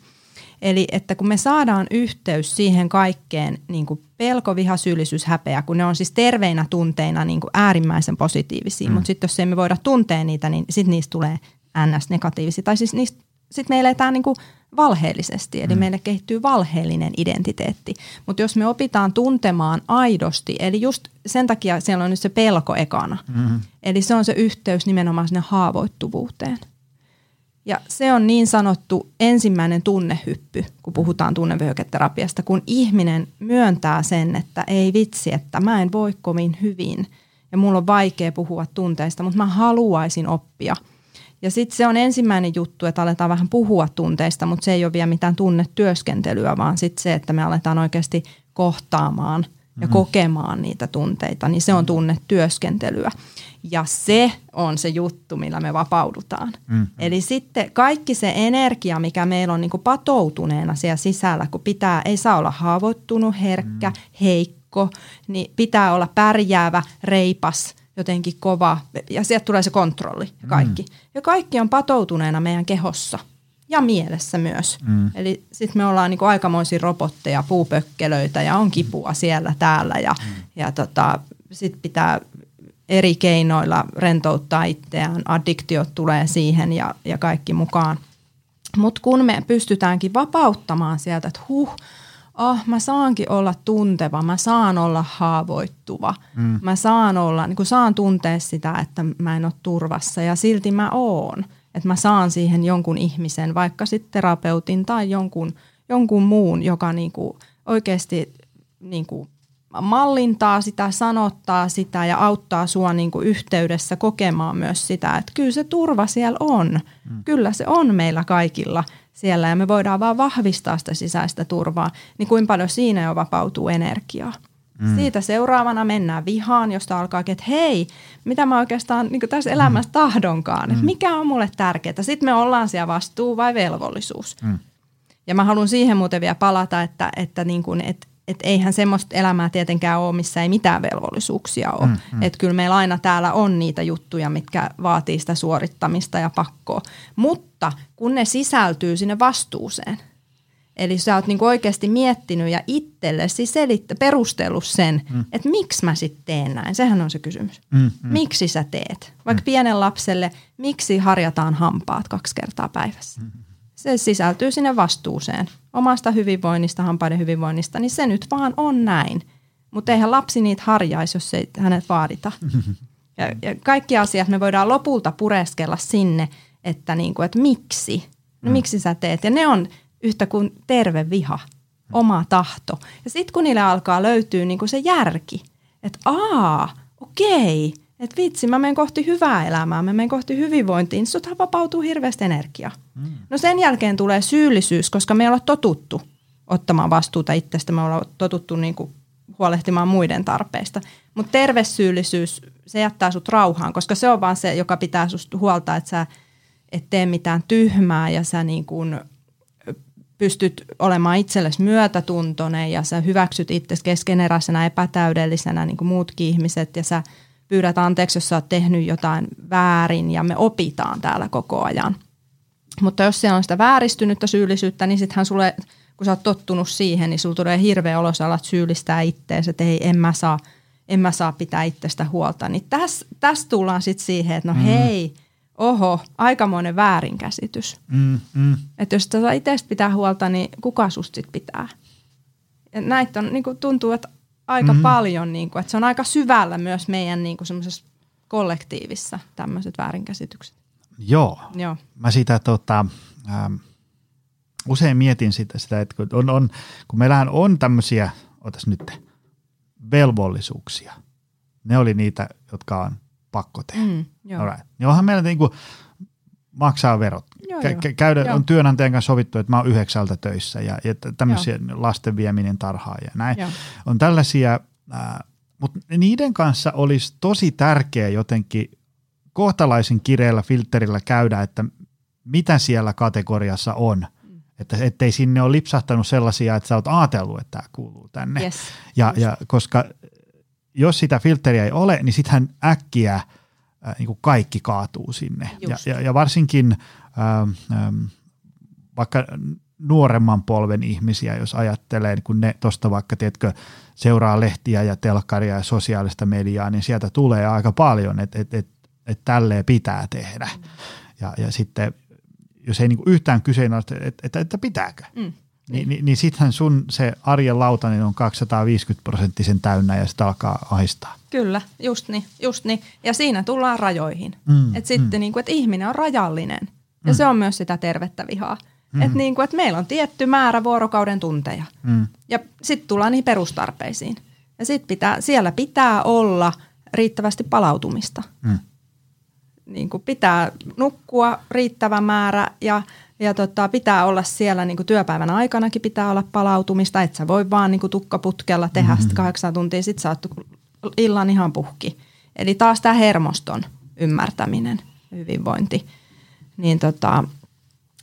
Eli että kun me saadaan yhteys siihen kaikkeen, niin kuin pelko, viha, syyllisyys, häpeä, kun ne on siis terveinä tunteina niin kuin äärimmäisen positiivisia, mm. mutta sitten jos emme voida tuntea niitä, niin sitten niistä tulee ns-negatiivisia. Tai siis niistä sitten me eletään niin kuin valheellisesti, eli mm. meille kehittyy valheellinen identiteetti. Mutta jos me opitaan tuntemaan aidosti, eli just sen takia siellä on nyt se pelko ekana, mm. eli se on se yhteys nimenomaan sinne haavoittuvuuteen. Ja se on niin sanottu ensimmäinen tunnehyppy, kun puhutaan tunnevyöketerapiasta, kun ihminen myöntää sen, että ei vitsi, että mä en voi kovin hyvin ja mulla on vaikea puhua tunteista, mutta mä haluaisin oppia – ja sitten se on ensimmäinen juttu, että aletaan vähän puhua tunteista, mutta se ei ole vielä mitään tunnetyöskentelyä, vaan sitten se, että me aletaan oikeasti kohtaamaan ja mm. kokemaan niitä tunteita, niin se on tunnetyöskentelyä. Ja se on se juttu, millä me vapaudutaan. Mm. Eli sitten kaikki se energia, mikä meillä on niin kuin patoutuneena siellä sisällä, kun pitää, ei saa olla haavoittunut, herkkä, mm. heikko, niin pitää olla pärjäävä, reipas – jotenkin kova, ja sieltä tulee se kontrolli ja kaikki. Mm. Ja kaikki on patoutuneena meidän kehossa ja mielessä myös. Mm. Eli sitten me ollaan niinku aikamoisia robotteja, puupökkelöitä ja on kipua siellä täällä ja, mm. ja tota, sitten pitää eri keinoilla rentouttaa itseään, addiktiot tulee siihen ja, ja kaikki mukaan. Mutta kun me pystytäänkin vapauttamaan sieltä, että huh, oh, mä saankin olla tunteva, mä saan olla haavoittuva, mm. mä saan olla, niin saan tuntea sitä, että mä en ole turvassa ja silti mä oon. Että mä saan siihen jonkun ihmisen, vaikka sitten terapeutin tai jonkun, jonkun muun, joka niin kuin oikeasti niin kuin mallintaa sitä, sanottaa sitä ja auttaa sua niin kuin yhteydessä kokemaan myös sitä, että kyllä se turva siellä on. Mm. Kyllä se on meillä kaikilla – siellä ja me voidaan vaan vahvistaa sitä sisäistä turvaa, niin kuin paljon siinä jo vapautuu energiaa. Mm. Siitä seuraavana mennään vihaan, josta alkaa, että hei, mitä mä oikeastaan niin tässä elämässä mm. tahdonkaan, että mm. mikä on mulle tärkeää. Sitten me ollaan siellä vastuu vai velvollisuus. Mm. Ja mä haluan siihen muuten vielä palata, että, että, niin kuin, että että eihän semmoista elämää tietenkään ole, missä ei mitään velvollisuuksia ole. Mm, mm. Että kyllä meillä aina täällä on niitä juttuja, mitkä vaatii sitä suorittamista ja pakkoa. Mutta kun ne sisältyy sinne vastuuseen, eli sä oot niinku oikeasti miettinyt ja itsellesi selitt- perustellut sen, mm. että miksi mä sitten teen näin. Sehän on se kysymys. Mm, mm. Miksi sä teet? Vaikka mm. pienen lapselle, miksi harjataan hampaat kaksi kertaa päivässä? Mm se sisältyy sinne vastuuseen omasta hyvinvoinnista, hampaiden hyvinvoinnista, niin se nyt vaan on näin. Mutta eihän lapsi niitä harjaisi, jos ei hänet vaadita. Ja, ja kaikki asiat me voidaan lopulta pureskella sinne, että, niinku, että miksi, no mm. miksi sä teet. Ja ne on yhtä kuin terve viha, oma tahto. Ja sitten kun niille alkaa löytyä niinku se järki, että aa, okei, että vitsi, mä menen kohti hyvää elämää, mä menen kohti hyvinvointia, niin suthan vapautuu hirveästi energiaa. Mm. No sen jälkeen tulee syyllisyys, koska me ei olla totuttu ottamaan vastuuta itsestä, me ollaan totuttu niin kuin huolehtimaan muiden tarpeista. Mutta terve syyllisyys, se jättää sut rauhaan, koska se on vaan se, joka pitää susta huolta, että sä et tee mitään tyhmää ja sä niin kuin pystyt olemaan itsellesi myötätuntoinen ja sä hyväksyt itsesi keskeneräisenä, epätäydellisenä niin kuin muutkin ihmiset ja sä – pyydät anteeksi, jos sä oot tehnyt jotain väärin ja me opitaan täällä koko ajan. Mutta jos siellä on sitä vääristynyttä syyllisyyttä, niin sittenhän sulle, kun sä oot tottunut siihen, niin sulla tulee hirveä olo, sä alat syyllistää ittees, että ei, en mä saa, en mä saa pitää itsestä huolta. Niin tässä täs tullaan sitten siihen, että no mm. hei, oho, aikamoinen väärinkäsitys. Mm, mm. Että jos tätä itsestä pitää huolta, niin kuka susta sit pitää? Ja näitä on, niin tuntuu, että aika mm. paljon, niin kuin, että se on aika syvällä myös meidän niin kuin semmoisessa kollektiivissa tämmöiset väärinkäsitykset. Joo. Joo. Mä sitä tota, ähm, usein mietin sitä, sitä että kun, on, on, kun meillähän on tämmöisiä, otas nyt, velvollisuuksia. Ne oli niitä, jotka on pakko tehdä. Mm, joo. Alright. Niin onhan meillä niin kuin maksaa verot. Joo, Kä- joo. kä- käydä, Joo. on työnantajan kanssa sovittu, että mä oon yhdeksältä töissä ja, ja tämmöisiä lasten vieminen tarhaan ja näin. Joo. On tällaisia, äh, mutta niiden kanssa olisi tosi tärkeä jotenkin kohtalaisen kireellä filterillä käydä, että mitä siellä kategoriassa on. Että ettei sinne ole lipsahtanut sellaisia, että sä oot ajatellut, että tämä kuuluu tänne. Yes. Ja, ja koska jos sitä filteriä ei ole, niin sittenhän äkkiä äh, niin kuin kaikki kaatuu sinne. Ja, Just. ja, ja varsinkin ähm, ähm, vaikka nuoremman polven ihmisiä, jos ajattelee, kun ne tuosta vaikka, tiedätkö, seuraa lehtiä ja telkkaria ja sosiaalista mediaa, niin sieltä tulee aika paljon, että et, et, et tälleen pitää tehdä. Ja, ja sitten, jos ei niinku yhtään kyseenalaista, että, että, että pitääkö, Mm. niin, niin, niin sittenhän sun se arjen lautanen on 250 prosenttisen täynnä ja sitä alkaa ahistaa. Kyllä, just niin, just niin. Ja siinä tullaan rajoihin. Mm, että sitten niin kuin, että ihminen on rajallinen. Ja se on myös sitä tervettä vihaa. Mm. Että niin kuin, että meillä on tietty määrä vuorokauden tunteja. Mm. Ja sitten tullaan niihin perustarpeisiin. Ja sit pitää, siellä pitää olla riittävästi palautumista. Mm. Niin kuin pitää nukkua riittävä määrä ja, ja tota, pitää olla siellä niin kuin työpäivän aikanakin pitää olla palautumista. Et sä voi vaan niin kuin tukkaputkella tehdä mm-hmm. kahdeksan tuntia, sit sä oot illan ihan puhki. Eli taas tämä hermoston ymmärtäminen, hyvinvointi. Niin tota,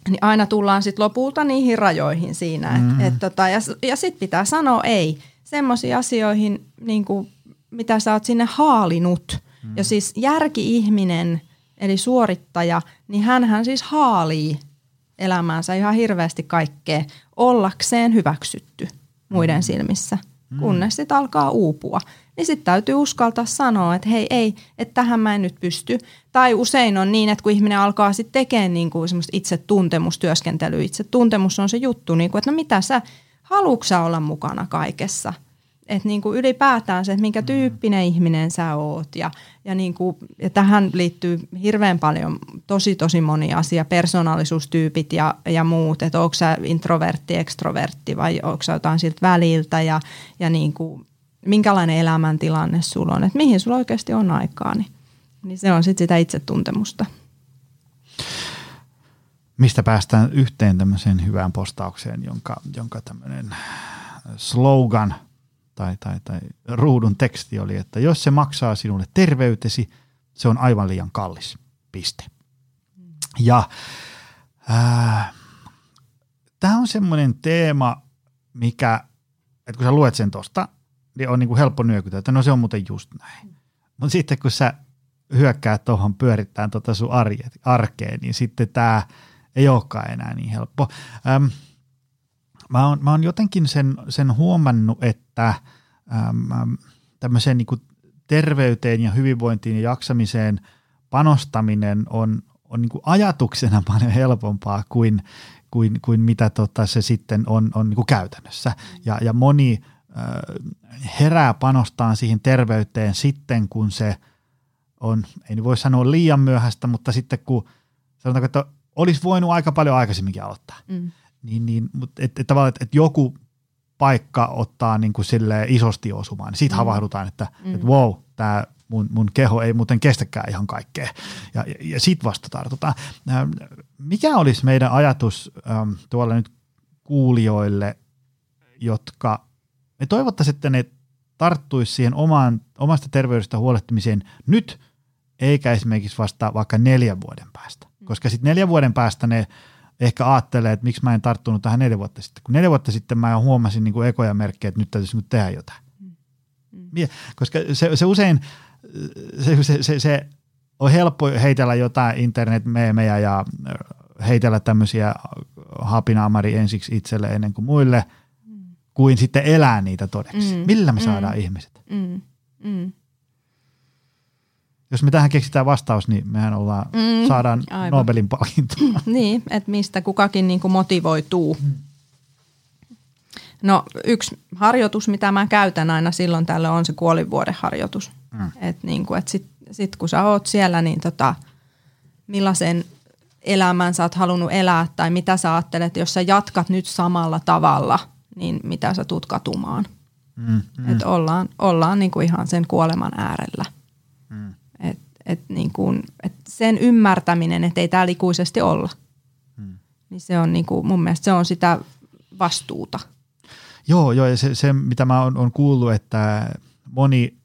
niin aina tullaan sitten lopulta niihin rajoihin siinä. Et, mm. et tota, ja ja sitten pitää sanoa ei semmoisiin asioihin, niin kuin, mitä sä oot sinne haalinut. Mm. Ja siis järki-ihminen, eli suorittaja, niin hän siis haalii elämäänsä ihan hirveästi kaikkea ollakseen hyväksytty muiden mm. silmissä, kunnes sitten alkaa uupua. Niin sitten täytyy uskaltaa sanoa, että hei ei, että tähän mä en nyt pysty. Tai usein on niin, että kun ihminen alkaa sitten tekemään niin kuin semmoista itsetuntemustyöskentelyä, itsetuntemus on se juttu, niin kuin, että no mitä sä, haluatko olla mukana kaikessa? Että niin kuin ylipäätään se, että minkä tyyppinen ihminen sä oot. Ja, ja, niin kuin, ja tähän liittyy hirveän paljon, tosi tosi moni asia, persoonallisuustyypit ja, ja muut. Että onko sä introvertti, ekstrovertti vai onko sä jotain siltä väliltä ja, ja niin kuin, minkälainen elämäntilanne sulla on. Että mihin sulla oikeasti on aikaa. Niin, niin se on sitten sitä itsetuntemusta. Mistä päästään yhteen tämmöiseen hyvään postaukseen, jonka, jonka tämmöinen slogan tai, tai, tai ruudun teksti oli, että jos se maksaa sinulle terveytesi, se on aivan liian kallis. Piste. Ja äh, tämä on semmoinen teema, mikä, että kun sä luet sen tosta, niin on niin kuin helppo nyökytä, että no se on muuten just näin. Mutta sitten kun sä hyökkäät tuohon pyörittämään tuota sun arje- arkeen, niin sitten tämä ei olekaan enää niin helppo. Öm, mä, oon, mä oon jotenkin sen, sen huomannut, että äm, tämmöiseen niin kuin terveyteen ja hyvinvointiin ja jaksamiseen panostaminen on, on niin kuin ajatuksena paljon helpompaa kuin, kuin, kuin mitä tota se sitten on, on niin kuin käytännössä. Ja, ja moni herää panostaa siihen terveyteen sitten, kun se on, ei nyt voi sanoa liian myöhäistä, mutta sitten kun sanotaanko, että olisi voinut aika paljon aikaisemminkin aloittaa, Mm. niin, niin mutta et, et tavallaan, että et joku paikka ottaa niin kuin silleen isosti osumaan, niin siitä mm. havahdutaan, että mm. et wow, tämä mun, mun keho ei muuten kestäkään ihan kaikkea. Ja, ja, ja sit vasta tartutaan. Mikä olisi meidän ajatus ähm, tuolla nyt kuulijoille, jotka me toivottaisiin, että ne tarttuisi siihen omaan, omasta terveydestä huolehtimiseen nyt, eikä esimerkiksi vasta vaikka neljän vuoden päästä. Koska sitten neljän vuoden päästä ne ehkä ajattelee, että miksi mä en tarttunut tähän neljä vuotta sitten. Kun neljä vuotta sitten mä huomasin niin kuin ekoja merkkejä, että nyt täytyisi niin tehdä jotain. Mie- Koska se, se usein, se, se, se, se on helppo heitellä jotain internetmeemejä ja heitellä tämmöisiä hapinaamari ensiksi itselle ennen kuin muille, kuin sitten elää niitä todeksi. Mm. Millä me Mm. saadaan ihmiset? Mm. Mm. Jos me tähän keksitään vastaus, niin mehän ollaan, mm, saadaan aivan. Nobelin palkinto. niin, että mistä kukakin niin kuin motivoituu. Mm. No yksi harjoitus, mitä mä käytän aina silloin tällöin on se kuolinvuoden harjoitus. Mm. Että niin kuin, et sit, sit kun sä oot siellä, niin tota, millaisen elämän sä oot halunnut elää tai mitä sä ajattelet, jos sä jatkat nyt samalla tavalla, niin mitä sä tuut katumaan. Mm, mm. Että ollaan, ollaan niin kuin ihan sen kuoleman äärellä. Mm. Et, et niin kuin, et sen ymmärtäminen, että ei täällä ikuisesti olla, mm. niin se on niin kuin, mun mielestä se on sitä vastuuta. Joo, joo ja se, se mitä mä oon, on kuullut, että moni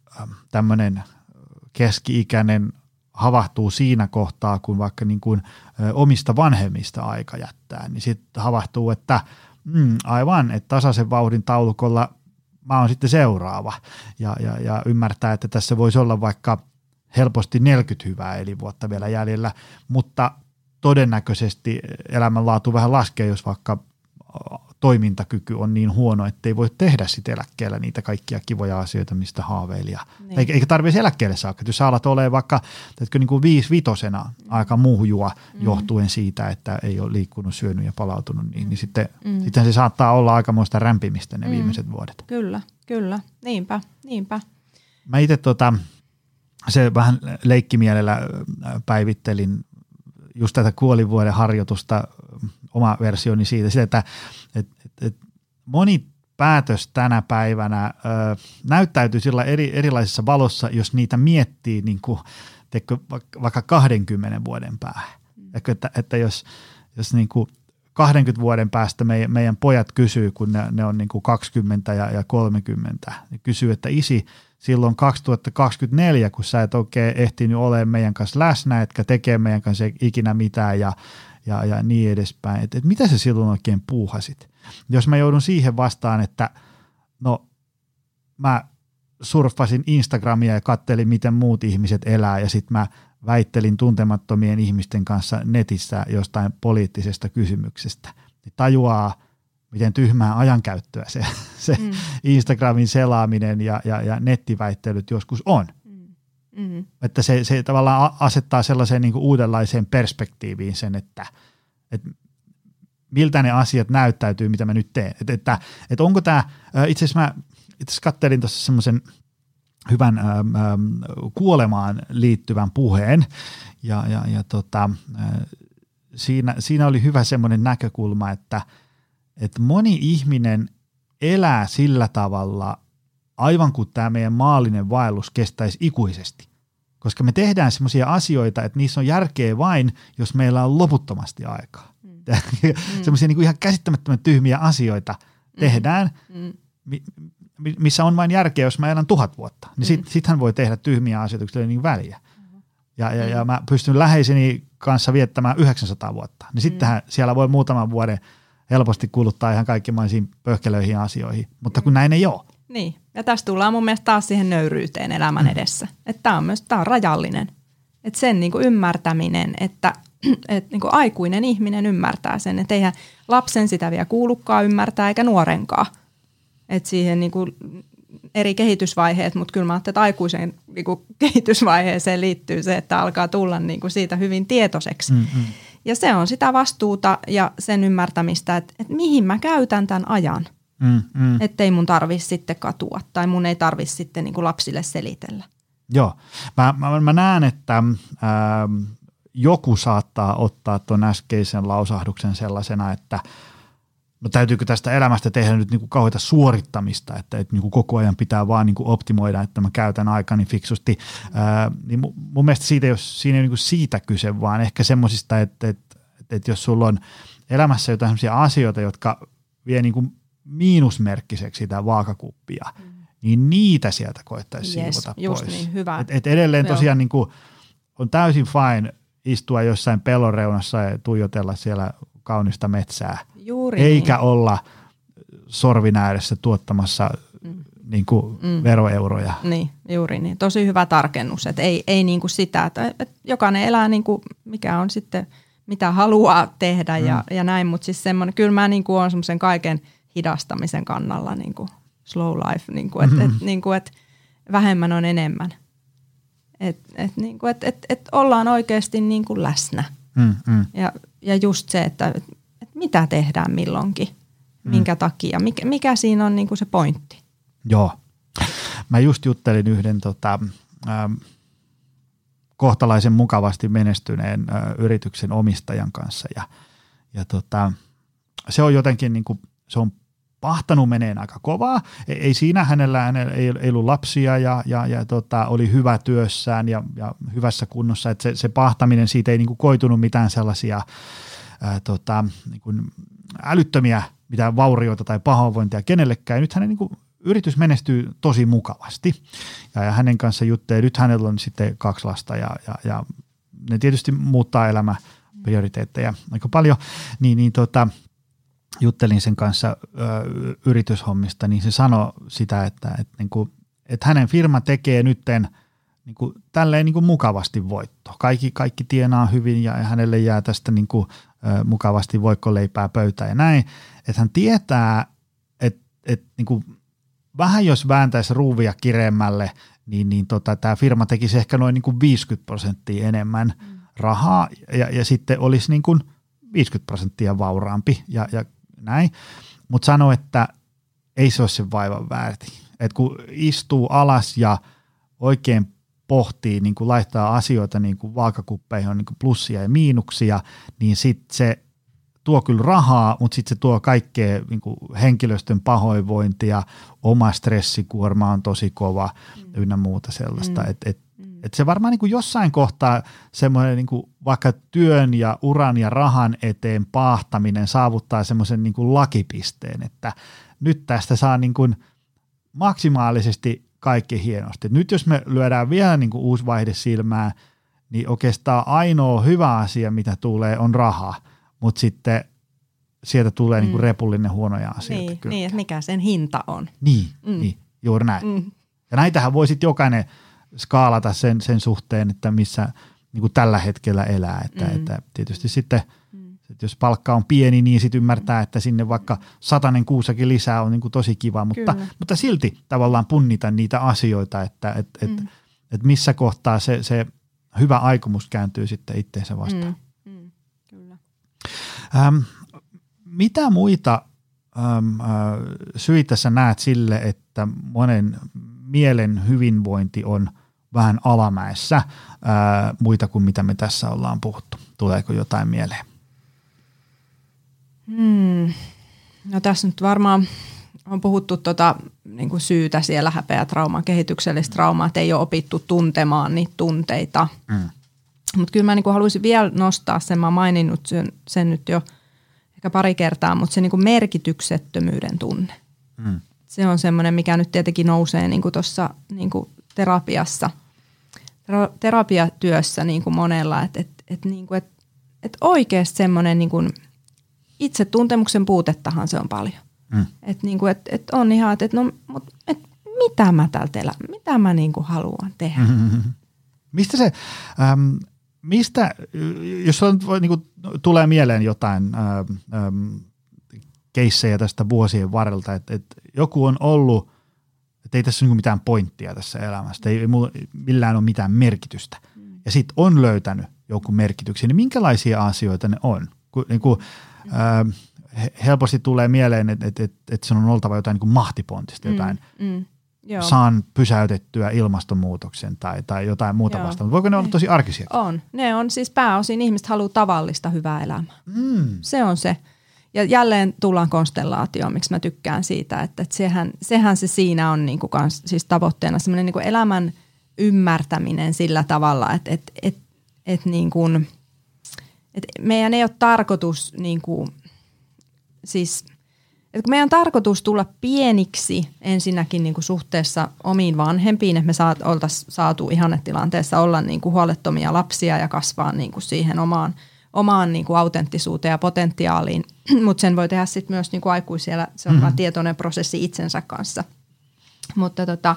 tämmöinen keski-ikäinen havahtuu siinä kohtaa, kun vaikka niin kuin omista vanhemmista aika jättää, niin sitten havahtuu, että mm, aivan, että tasaisen vauhdin taulukolla mä oon sitten seuraava. Ja, ja, ja ymmärtää, että tässä voisi olla vaikka helposti 40 hyvää elinvuotta vielä jäljellä, mutta todennäköisesti elämänlaatu vähän laskee, jos vaikka toimintakyky on niin huono, että ei voi tehdä sitten eläkkeellä niitä kaikkia kivoja asioita, mistä haaveilija. Niin. Eikä, eikä tarvitse eläkkeelle saakka. Jos sä alat olemaan vaikka teetkö, niin kuin viisi vitosena aika muhjua mm. johtuen siitä, että ei ole liikkunut, syönyt ja palautunut, niin, niin sitten, mm. sitten se saattaa olla aikamoista rämpimistä ne mm. viimeiset vuodet. Kyllä, kyllä. Niinpä, niinpä. Mä itse tota, se vähän leikkimielellä päivittelin just tätä kuolivuoden harjoitusta oma versioni siitä, sitä, että et, et, et moni päätös tänä päivänä ö, näyttäytyy sillä eri, erilaisessa valossa, jos niitä miettii niin kuin, teikö, vaikka 20 vuoden päähän. Mm. Että, että jos, jos niin kuin 20 vuoden päästä meidän, meidän pojat kysyy, kun ne, ne on niin kuin 20 ja, ja 30, niin kysyy, että isi, silloin 2024, kun sä et oikein ehtinyt olemaan meidän kanssa läsnä, etkä tekee meidän kanssa ikinä mitään ja ja, ja niin edespäin. Että et mitä sä silloin oikein puuhasit? Jos mä joudun siihen vastaan, että no mä surffasin Instagramia ja kattelin, miten muut ihmiset elää ja sitten mä väittelin tuntemattomien ihmisten kanssa netissä jostain poliittisesta kysymyksestä, niin tajuaa, miten tyhmää ajankäyttöä se, se mm. Instagramin selaaminen ja, ja, ja nettiväittelyt joskus on. Mm-hmm. Että se, se tavallaan asettaa sellaiseen niin kuin uudenlaiseen perspektiiviin sen, että, että miltä ne asiat näyttäytyy, mitä mä nyt teen. Että, että, että onko tämä, itse asiassa mä itse kattelin tuossa semmoisen hyvän ähm, kuolemaan liittyvän puheen ja, ja, ja tota, äh, siinä, siinä oli hyvä semmoinen näkökulma, että, että moni ihminen elää sillä tavalla, aivan kuin tämä meidän maallinen vaellus kestäisi ikuisesti. Koska me tehdään sellaisia asioita, että niissä on järkeä vain, jos meillä on loputtomasti aikaa. Mm. Semmoisia niin ihan käsittämättömän tyhmiä asioita mm. tehdään, mm. missä on vain järkeä, jos mä elän tuhat vuotta. Niin sit, mm. sittenhän voi tehdä tyhmiä asioita, ole niin väliä. Mm. Ja, ja, ja mä pystyn läheiseni kanssa viettämään 900 vuotta. Niin sittenhän mm. siellä voi muutaman vuoden helposti kuluttaa ihan kaikkimaisiin pöhkelöihin asioihin. Mutta kun näin ei ole, niin, ja tässä tullaan mun mielestä taas siihen nöyryyteen elämän mm. edessä. Että tämä on myös tää on rajallinen. Että sen niinku ymmärtäminen, että et niinku aikuinen ihminen ymmärtää sen, että eihän lapsen sitä vielä kuulukaan ymmärtää eikä nuorenkaan. Että siihen niinku eri kehitysvaiheet, mutta kyllä mä ajattelin, että aikuisen niinku kehitysvaiheeseen liittyy se, että alkaa tulla niinku siitä hyvin tietoiseksi. Mm-hmm. Ja se on sitä vastuuta ja sen ymmärtämistä, että, että mihin mä käytän tämän ajan. Mm, mm. Että ei mun tarvitsisi sitten katua tai mun ei tarvitsisi sitten niin kuin lapsille selitellä. Joo, mä, mä, mä näen, että ää, joku saattaa ottaa tuon äskeisen lausahduksen sellaisena, että no täytyykö tästä elämästä tehdä nyt niin kauheita suorittamista, että, että niin kuin koko ajan pitää vaan niin kuin optimoida, että mä käytän aikani fiksusti. Ää, niin mun, mun mielestä siitä, jos, siinä ei ole niin siitä kyse, vaan ehkä semmoisista, että, että, että, että jos sulla on elämässä jotain sellaisia asioita, jotka vie niin kuin miinusmerkkiseksi sitä vaakakuppia, mm. niin niitä sieltä koettaisiin yes, siivota just pois. Niin, hyvä. Et, et edelleen Joo. tosiaan niin kuin, on täysin fine istua jossain pellon reunassa ja tuijotella siellä kaunista metsää, Juuri eikä niin. olla sorvin ääressä tuottamassa mm. niin kuin mm. veroeuroja. Niin, juuri niin. Tosi hyvä tarkennus, että ei, ei niin kuin sitä, että, että jokainen elää niin kuin mikä on sitten, mitä haluaa tehdä mm. ja, ja näin, mutta siis semmoinen, kyllä mä niin kuin on semmoisen kaiken – hidastamisen kannalla niin kuin slow life, niin kuin, että mm-hmm. et, niin kuin, et, vähemmän on enemmän. Että et, niin kuin, et, et, et ollaan oikeasti niin kuin läsnä. Mm, mm. Ja, ja just se, että et, et mitä tehdään milloinkin, minkä takia, mikä, mikä siinä on niin kuin se pointti. Joo. Mä just juttelin yhden tota, ähm, kohtalaisen mukavasti menestyneen äh, yrityksen omistajan kanssa ja, ja tota, se on jotenkin niin kuin, se on pahtanut meneen aika kovaa. Ei, ei siinä hänellä, hänellä ei, ei ollut lapsia ja, ja, ja tota, oli hyvä työssään ja, ja hyvässä kunnossa, että se, se pahtaminen siitä ei niin kuin koitunut mitään sellaisia ää, tota, niin kuin älyttömiä mitään vaurioita tai pahoinvointia kenellekään. Nyt hänen niin kuin, yritys menestyy tosi mukavasti ja, ja hänen kanssa juttelee. Nyt hänellä on sitten kaksi lasta ja, ja, ja ne tietysti muuttaa elämä prioriteetteja aika paljon, niin, niin tota, juttelin sen kanssa ö, yrityshommista, niin se sanoi sitä, että, että, niin kuin, että hänen firma tekee nytten niin kuin, tälleen niin kuin mukavasti voitto. Kaikki, kaikki tienaa hyvin ja hänelle jää tästä niin kuin, ö, mukavasti voikkoleipää pöytään ja näin. Että hän tietää, että, että niin kuin, vähän jos vääntäisi ruuvia kireemmälle, niin, niin tota, tämä firma tekisi ehkä noin niin kuin 50 prosenttia enemmän mm. rahaa ja, ja sitten olisi niin kuin 50 prosenttia vauraampi ja, ja näin, mutta sano, että ei se ole sen vaivan väärti. Et kun istuu alas ja oikein pohtii, niin kuin laittaa asioita niin kuin vaakakuppeihin on niin kuin plussia ja miinuksia, niin sitten se tuo kyllä rahaa, mutta sitten se tuo kaikkea niin kuin henkilöstön pahoinvointia, oma stressikuorma on tosi kova mm. ynnä muuta sellaista. Mm. Et, et, mm. Et se varmaan niin kuin jossain kohtaa semmoinen niin kuin vaikka työn ja uran ja rahan eteen paahtaminen saavuttaa semmoisen niin kuin lakipisteen, että nyt tästä saa niin kuin maksimaalisesti kaikki hienosti. Nyt jos me lyödään vielä niin kuin uusi vaihde silmään, niin oikeastaan ainoa hyvä asia, mitä tulee, on raha, mutta sitten sieltä tulee mm. niin kuin repullinen huonoja asioita. Niin, niin, että mikä sen hinta on. Niin, mm. niin juuri näin. Mm. Ja näitähän voi sitten jokainen skaalata sen, sen suhteen, että missä niin kuin tällä hetkellä elää. Että, mm. että tietysti sitten, mm. että jos palkka on pieni, niin sitten ymmärtää, että sinne vaikka satanen kuusakin lisää on niin kuin tosi kiva, mutta, mutta silti tavallaan punnita niitä asioita, että et, et, mm. et missä kohtaa se, se hyvä aikomus kääntyy sitten itteensä vastaan. Mm. Mm. Kyllä. Ähm, mitä muita ähm, äh, syitä sä näet sille, että monen mielen hyvinvointi on vähän alamäessä ää, muita kuin mitä me tässä ollaan puhuttu? Tuleeko jotain mieleen? Hmm. No tässä nyt varmaan on puhuttu tota, niin kuin syytä siellä häpeä trauman kehityksellistä traumaa, että ei ole opittu tuntemaan niitä tunteita. Mm. Mutta kyllä mä niin kuin haluaisin vielä nostaa sen, mä maininnut sen, sen nyt jo ehkä pari kertaa, mutta se niin kuin merkityksettömyyden tunne. Mm. Se on semmoinen, mikä nyt tietenkin nousee niin tuossa niin terapiassa, terapiatyössä niin kuin monella, että et, et, niin kuin, et, et oikeasti semmoinen niin kuin, itsetuntemuksen puutettahan se on paljon. Mm. Että niin kuin, et, et on ihan, että et no, mut, et mitä mä täältä elän, mitä mä niin kuin haluan tehdä. Mm-hmm. Mistä se, ähm, mistä, jos on, niin kuin, tulee mieleen jotain ähm, ähm, keissejä tästä vuosien varrelta, että, että joku on ollut, että ei tässä ole niin mitään pointtia tässä elämästä, ei, ei millään ole mitään merkitystä. Mm. Ja sitten on löytänyt joku merkityksen, niin minkälaisia asioita ne on? Niin kuin, ää, helposti tulee mieleen, että, että, että, että se on oltava jotain niin mahtipontista, mm, jotain mm, Joo. saan pysäytettyä ilmastonmuutoksen tai, tai jotain muuta Joo. vastaan. Voiko ne olla tosi arkisia? On. Ne on siis pääosin ihmiset haluaa tavallista hyvää elämää. Mm. Se on se. Ja jälleen tullaan konstellaatioon, miksi mä tykkään siitä, että, että sehän, sehän se siinä on niin kuin kans, siis tavoitteena semmoinen niin elämän ymmärtäminen sillä tavalla, että, että, että, että, niin kuin, että meidän ei ole tarkoitus niin kuin, siis että meidän on tarkoitus tulla pieniksi ensinnäkin niin kuin suhteessa omiin vanhempiin, että me saat, oltaisiin saatu ihannetilanteessa olla niin kuin huolettomia lapsia ja kasvaa niin kuin siihen omaan – omaan niin kuin autenttisuuteen ja potentiaaliin, mutta sen voi tehdä sitten myös niin kuin aikuisella, se on mm-hmm. tietoinen prosessi itsensä kanssa. Mutta tota,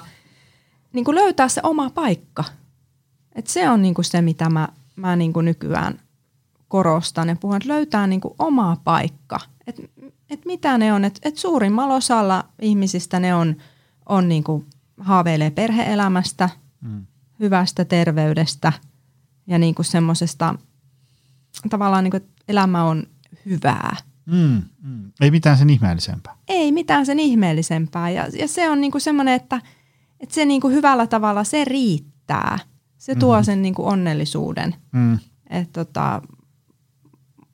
niin kuin löytää se oma paikka. Et se on niin kuin se, mitä mä, mä niin kuin nykyään korostan ja puhun, että löytää niin kuin oma paikka. Että et mitä ne on, että et suurimmalla osalla ihmisistä ne on, on niin kuin haaveilee perheelämästä, Mm. hyvästä terveydestä ja niin kuin semmoisesta tavallaan niin kuin, että elämä on hyvää. Mm. Mm. Ei mitään sen ihmeellisempää. Ei mitään sen ihmeellisempää ja, ja se on niin kuin semmoinen, että, että se niin kuin hyvällä tavalla se riittää. Se tuo Mhm. sen niin kuin onnellisuuden. Mm. Et tota,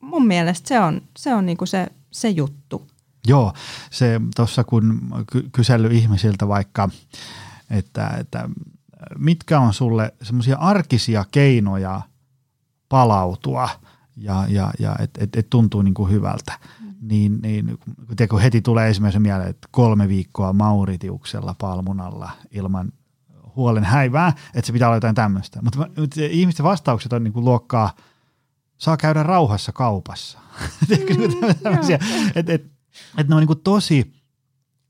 mun mielestä se on, se, on niin kuin se, se juttu. Joo, se tuossa kun ky- kysely ihmisiltä vaikka, että, että mitkä on sulle semmoisia arkisia keinoja palautua ja, ja, ja että et, et tuntuu niin kuin hyvältä, niin, niin kun heti tulee ensimmäisen mieleen, että kolme viikkoa Mauritiuksella palmunalla ilman huolen häivää, että se pitää olla jotain tämmöistä. Mutta ihmisten vastaukset on niin kuin luokkaa, saa käydä rauhassa kaupassa. Niin kuin tämmöisiä, että et, et ne on niin kuin tosi,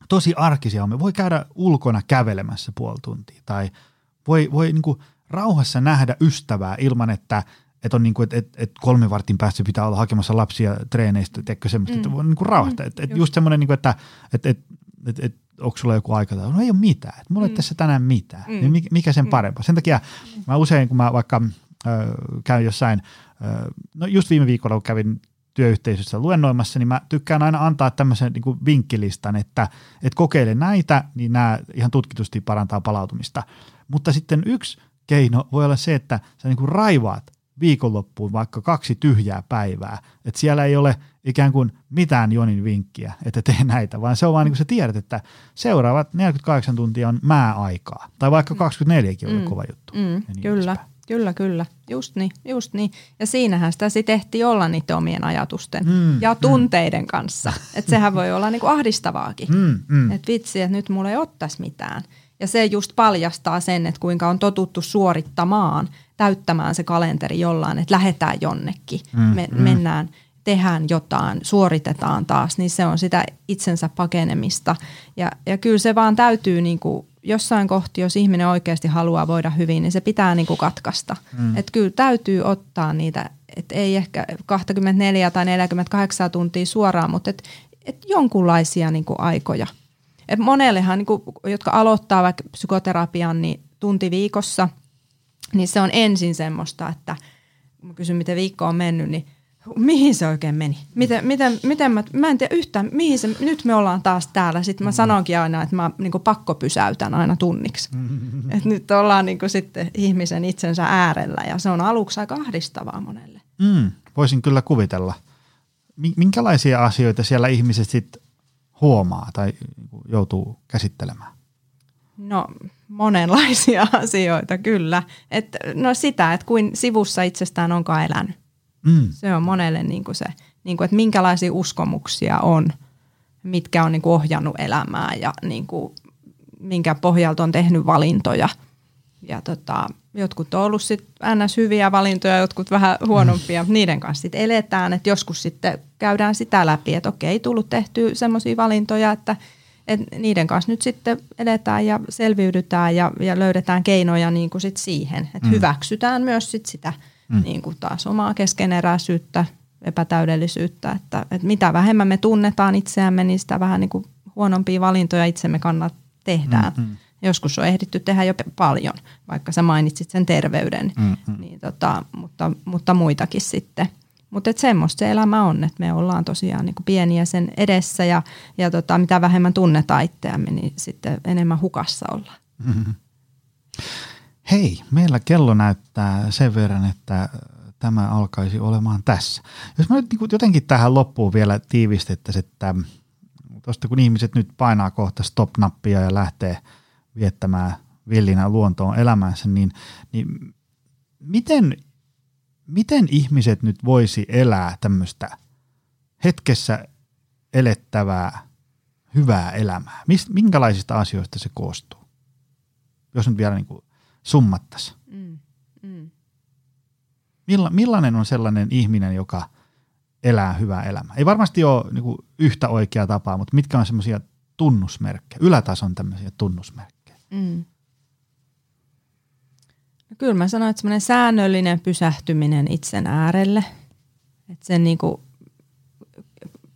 tosi arkisia. Me voi käydä ulkona kävelemässä puoli tuntia tai voi, voi niin kuin rauhassa nähdä ystävää ilman, että että on niin kuin, että, että, että kolmen vartin päästä pitää olla hakemassa lapsia treeneistä, tiedätkö semmoista, mm. että voi niin kuin rauhasta. Mm, että, että just semmoinen, niin kuin, että, että, että, että, että onko sulla joku aikataulu? No ei ole mitään, että mulla ei ole tässä tänään mitään. Mm. Mikä, mikä sen parempaa? Sen takia mä usein, kun mä vaikka äh, käyn jossain, äh, no just viime viikolla, kun kävin työyhteisössä luennoimassa, niin mä tykkään aina antaa tämmöisen niin kuin vinkkilistan, että, että kokeile näitä, niin nämä ihan tutkitusti parantaa palautumista. Mutta sitten yksi keino voi olla se, että sä niin kuin raivaat viikonloppuun vaikka kaksi tyhjää päivää, että siellä ei ole ikään kuin mitään Jonin vinkkiä, että tee näitä, vaan se on vaan niin kuin sä tiedät, että seuraavat 48 tuntia on määaikaa, tai vaikka 24 on mm. kova juttu. Mm, niin kyllä, edespäin. kyllä, kyllä. Just niin, just niin. Ja siinähän sitä sitten ehti olla niiden omien ajatusten Mm, ja tunteiden kanssa. Että sehän voi olla niinku ahdistavaakin. Mm, mm. Että vitsi, että nyt mulla ei ottaisi mitään. Ja se just paljastaa sen, että kuinka on totuttu suorittamaan, täyttämään se kalenteri jollain, että lähdetään jonnekin, Mm, me, mm. mennään, tehdään jotain, suoritetaan taas, niin se on sitä itsensä pakenemista. Ja, ja kyllä se vaan täytyy niin kuin jossain kohti, jos ihminen oikeasti haluaa voida hyvin, niin se pitää niin kuin katkaista. Mm. Että kyllä täytyy ottaa niitä, että ei ehkä 24 tai 48 tuntia suoraan, mutta et, et jonkunlaisia niin kuin aikoja. Et monellehan, niin kuin, jotka aloittaa vaikka psykoterapian, niin tunti viikossa, niin se on ensin semmoista, että kun mä kysyn, miten viikko on mennyt, niin mihin se oikein meni? Miten, miten, miten mä, mä en tiedä yhtään, mihin se, nyt me ollaan taas täällä. Sitten mä sanonkin aina, että mä niin pakko pysäytän aina tunniksi. Et nyt ollaan niin sitten ihmisen itsensä äärellä ja se on aluksi aika ahdistavaa monelle. Mm, voisin kyllä kuvitella. Mi- Minkälaisia asioita siellä ihmiset sit huomaa tai niinku joutuu käsittelemään? No monenlaisia asioita kyllä. Et, no sitä, että kuin sivussa itsestään onkaan elänyt. Mm. Se on monelle niin kuin se, niin kuin, että minkälaisia uskomuksia on, mitkä on niin kuin ohjannut elämää ja niin kuin, minkä pohjalta on tehnyt valintoja. Ja tota, jotkut on ollut sit ns. hyviä valintoja, jotkut vähän huonompia, mm. niiden kanssa sitten eletään. Että joskus sitten käydään sitä läpi, että okei, tullut tehty semmoisia valintoja, että et niiden kanssa nyt sitten eletään ja selviydytään ja, ja löydetään keinoja niin kuin sit siihen, että mm. hyväksytään myös sit sitä mm. niin kuin taas omaa keskeneräisyyttä, epätäydellisyyttä, että, että mitä vähemmän me tunnetaan itseämme, niin sitä vähän niin kuin huonompia valintoja itsemme kannat tehdään. Mm-hmm. Joskus on ehditty tehdä jo paljon, vaikka sä mainitsit sen terveyden, mm-hmm. niin tota, mutta, mutta muitakin sitten. Mutta semmoista se elämä on, että me ollaan tosiaan niin kuin pieniä sen edessä ja, ja tota, mitä vähemmän tunnetaan itseämme, niin sitten enemmän hukassa ollaan. Mm-hmm. Hei, meillä kello näyttää sen verran, että tämä alkaisi olemaan tässä. Jos mä nyt niin jotenkin tähän loppuun vielä tiivistettäisiin, että tuosta kun ihmiset nyt painaa kohta stop-nappia ja lähtee viettämään villinä luontoon elämänsä, niin, niin miten, miten ihmiset nyt voisi elää tämmöistä hetkessä elettävää, hyvää elämää? Mist, minkälaisista asioista se koostuu? Jos nyt vielä niin kuin summattaisiin. Mm, mm. Milla, millainen on sellainen ihminen, joka elää hyvää elämää? Ei varmasti ole niin kuin yhtä oikeaa tapaa, mutta mitkä on semmoisia tunnusmerkkejä, ylätason tämmöisiä tunnusmerkkejä? Mm. No kyllä mä sanoin, että semmoinen säännöllinen pysähtyminen itsen äärelle, että sen niin kuin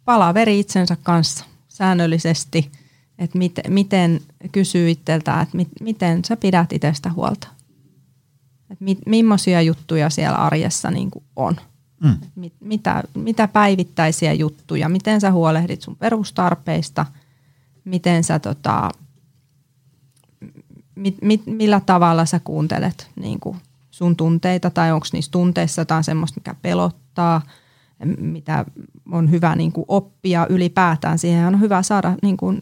palaveri itsensä kanssa säännöllisesti Että miten, miten kysyy itseltä, että mit, miten sä pidät itsestä huolta. Että mit, millaisia juttuja siellä arjessa niin kuin on. Mm. Mit, mitä, mitä päivittäisiä juttuja, miten sä huolehdit sun perustarpeista, miten sä tota, mit, mit, millä tavalla sä kuuntelet niin kuin sun tunteita tai onko niissä tunteissa jotain semmoista, mikä pelottaa, mitä on hyvä niin kuin oppia ylipäätään. Siihen on hyvä saada niin kuin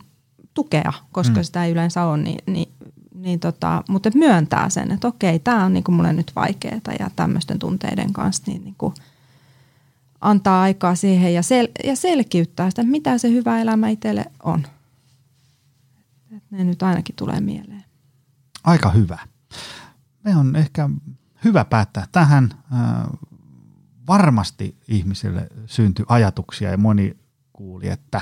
tukea, koska mm. sitä ei yleensä ole, niin, niin, niin tota, mutta myöntää sen, että okei, tämä on niin kuin mulle nyt vaikeaa ja tämmöisten tunteiden kanssa, niin, niin kuin antaa aikaa siihen ja, sel, ja selkiyttää sitä, mitä se hyvä elämä itselle on. Et ne nyt ainakin tulee mieleen. Aika hyvä. Me on ehkä hyvä päättää tähän. Varmasti ihmisille syntyi ajatuksia ja moni kuuli, että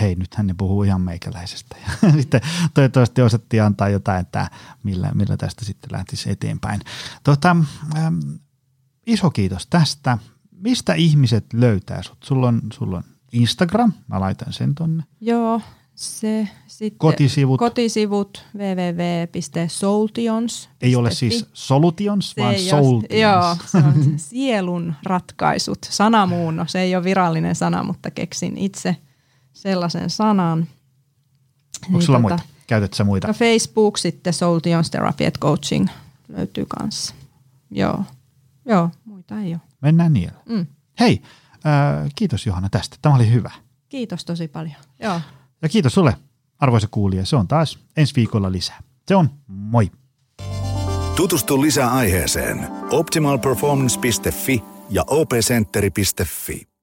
hei, nythän ne puhuu ihan meikäläisestä. Ja sitten toivottavasti osattiin antaa jotain, että millä, millä tästä sitten lähtisi eteenpäin. Ähm, iso kiitos tästä. Mistä ihmiset löytää sut? Sulla on, sulla on Instagram, mä laitan sen tonne. Joo, se sitten kotisivut. kotisivut www.soultions. Ei ole siis solutions, se vaan soultions. Joo, se on sielun ratkaisut. Sanamuunno, se ei ole virallinen sana, mutta keksin itse sellaisen sanan. Onko niin sulla tota, muita? Käytätkö muita? No Facebook sitten Soultions Therapy and Coaching löytyy kanssa. Joo, joo, muita ei ole. Mennään niillä. Mm. Hei, äh, kiitos Johanna tästä. Tämä oli hyvä. Kiitos tosi paljon. Joo. Ja kiitos sulle, arvoisa kuulija. Se on taas ensi viikolla lisää. Se on moi. Tutustu lisää aiheeseen optimalperformance.fi ja opcenteri.fi.